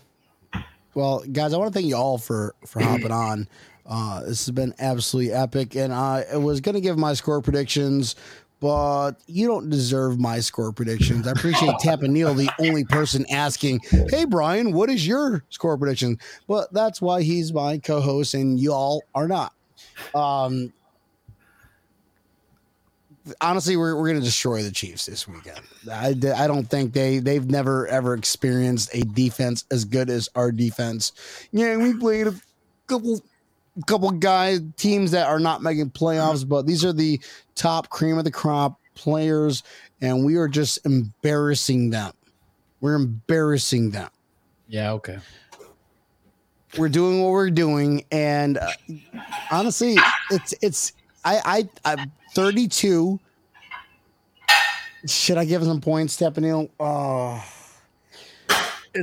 Well, guys, I want to thank you all for for <clears throat> hopping on. Uh, this has been absolutely epic, and I was going to give my score predictions, but you don't deserve my score predictions. I appreciate <laughs> Tampa Neal, the only person asking, "Hey, Brian, what is your score prediction?" Well, that's why he's my co-host, and y'all are not. Um, honestly, we're, we're going to destroy the Chiefs this weekend. I, I don't think they they've never ever experienced a defense as good as our defense. Yeah, we played a couple couple guys teams that are not making playoffs, but these are the top cream of the crop players, and we are just embarrassing them. We're embarrassing them. Yeah, okay. We're doing what we're doing, and uh, honestly, it's it's I I I'm 32. Should I give him some points, Stepanil? Oh.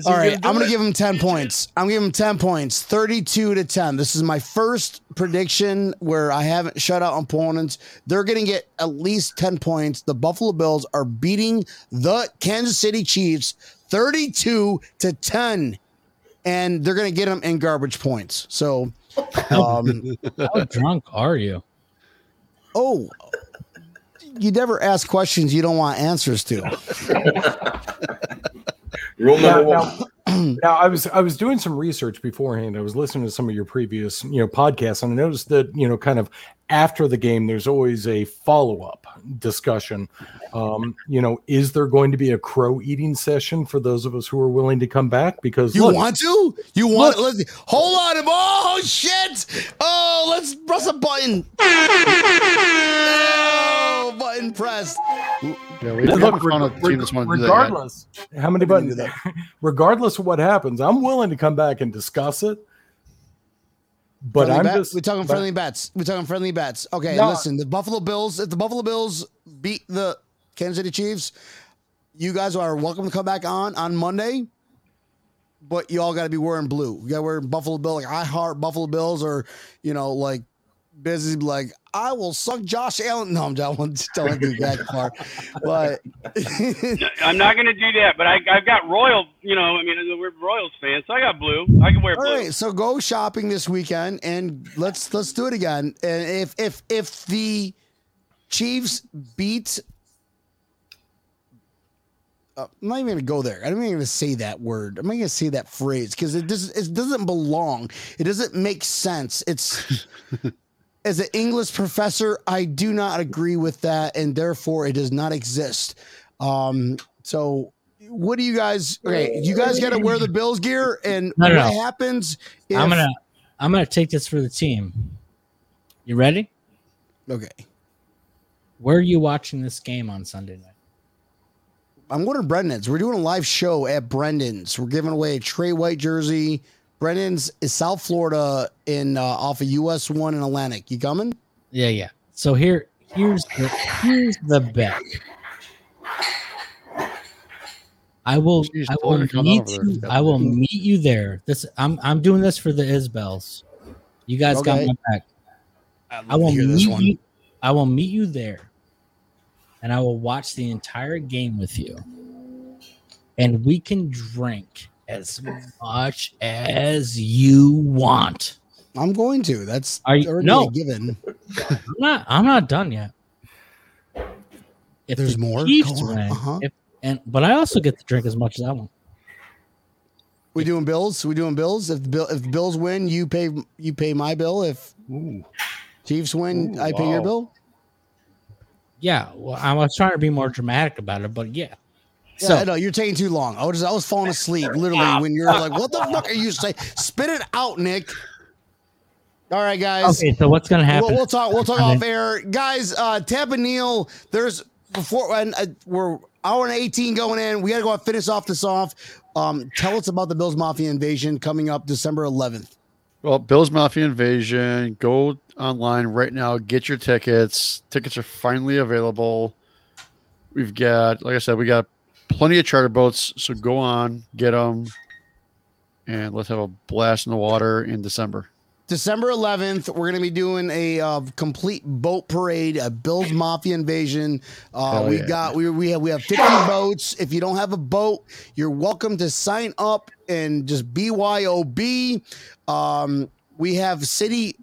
All right, I'm going to give him 10 points. I'm giving him 10 points, 32 to 10. This is my first prediction where I haven't shut out opponents. They're going to get at least 10 points. The Buffalo Bills are beating the Kansas City Chiefs 32 to 10, and they're going to get them in garbage points. So, um, <laughs> How drunk are you? oh, you never ask questions you don't want answers to. <laughs> Rule Now, one. now, <clears throat> now, I was I was doing some research beforehand. I was listening to some of your previous you know podcasts, and I noticed that you know kind of after the game, there's always a follow up discussion. Um, you know, is there going to be a crow eating session for those of us who are willing to come back? Because You look, want to? You want? Let's hold on. Oh shit! Oh, let's press a button. <laughs> Button pressed. Yeah, we Look, haven't reg- team that's want to do that. regardless how many We can do buttons, <laughs> regardless of what happens, I'm willing to come back and discuss it. But Friendly I'm bet? just we talking but- friendly bets. We're talking friendly bets. Okay, No. listen. The Buffalo Bills. If the Buffalo Bills beat the Kansas City Chiefs, you guys are welcome to come back on on Monday. But you all got to be wearing blue. You got to wear Buffalo Bill. Like I heart Buffalo Bills, or you know, like busy. Like I will suck Josh Allen. No, I'm don't don't do that part. But <laughs> I'm not going to do that, but I, I've got Royal. You know, I mean, we're Royals fans, so I got blue. I can wear All blue. right, so go shopping this weekend and let's let's do it again. And if if if the Chiefs beat, uh, I'm not even gonna go there. I'm not even gonna say that word. I'm not gonna say that phrase because it doesn't it doesn't belong. It doesn't make sense. It's <laughs> as an English professor, I do not agree with that, and therefore it does not exist. Um, so what do you guys? Okay, you guys got to wear the Bills gear, and No, no, what no. happens? If, I'm gonna I'm gonna take this for the team. You ready? Okay, Where are you watching this game on Sunday night? I'm going to Brendan's. We're doing a live show at Brendan's. We're giving away a Tre White jersey. Brendan's is South Florida in uh, off of US One in Atlantic. You coming? Yeah, yeah. So here here's the here's the bet. I will Jeez, I will meet you I will meet you there. This I'm I'm doing this for the Isbells. You guys got Okay. my back. I will meet you. I will meet you there, and I will watch the entire game with you, and we can drink as much as you want. I'm going to. That's Are you- already no. a given. I'm not. I'm not done yet. If There's the more? Chiefs on. win, Uh-huh. if, and but I also get to drink as much as I want. We doing bills? We doing bills? If the bill if the Bills win, you pay you pay my bill. If Ooh. Chiefs win, Ooh, I pay your bill. Yeah, well, I was trying to be more dramatic about it, but yeah. Yeah, So no, you're taking too long. I was I was falling asleep literally when you're like, "What the fuck are you saying?" Spit it out, Nick. All right, guys. okay, so what's gonna happen? We'll, we'll talk. We'll talk I mean- off air, guys. Uh, Tab and Neil. There's before and uh, we're hour and eighteen going in. We got to go and finish off this off. Um, tell us about the Bills Mafia invasion coming up December 11th. Well, Bills Mafia Invasion. Go online right now. Get your tickets. Tickets are finally available. We've got, like I said, we got plenty of charter boats. So go on, get them, and let's have a blast in the water in December. December 11th, we're going to be doing a uh, complete boat parade, a Bills Mafia invasion. Uh, we yeah. got we we have we have 50 boats. If you don't have a boat, you're welcome to sign up and just BYOB. Um, we have city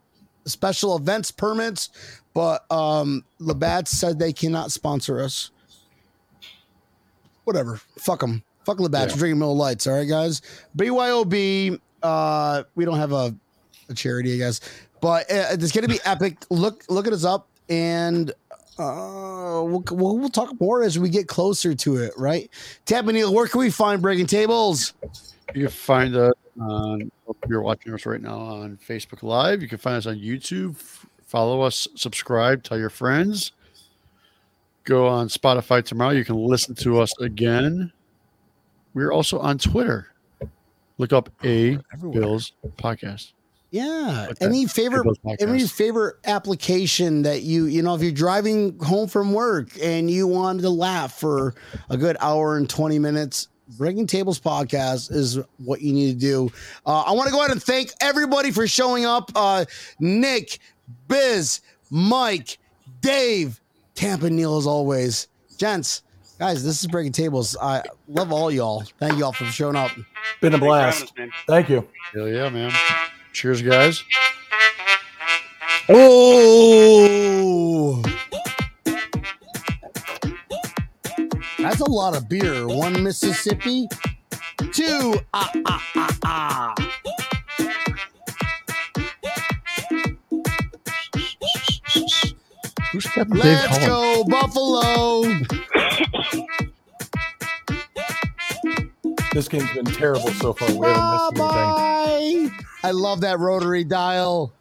special events permits, but um, Labatt said they cannot sponsor us. Whatever, fuck them. Fuck Labatt. Yeah. We're drinking Miller Lites. All right, guys. BYOB. Uh, we don't have a a charity, I guess. But uh, it's going to be <laughs> epic. Look, look at us up, and uh, we'll, we'll we'll talk more as we get closer to it. Right, Tab Neil, where can we find Breaking Tables? You can find us on, you're watching us right now on Facebook Live. You can find us on YouTube. Follow us, subscribe, tell your friends. Go on Spotify tomorrow. You can listen to us again. We're also on Twitter. Look up A Everywhere. Bills Podcast. Yeah. Like. Any A favorite any favorite application that you you know if you're driving home from work and you wanted to laugh for a good hour and 20 minutes Breaking Tables podcast is what you need to do. Uh, I want to go ahead and thank everybody for showing up. Uh, Nick, Biz, Mike, Dave, Tampa Neil, as always. Gents, guys, this is Breaking Tables. I love all y'all. Thank y'all for showing up. Been a Thanks for having blast. us. Thank you. Hell yeah, man. Cheers, guys. Oh, that's a lot of beer. One Mississippi, two ah ah ah ah. Who's Captain Dave Let's Cullen? go Buffalo. This game's been terrible so far. We Bye haven't missed anything. I love that rotary dial.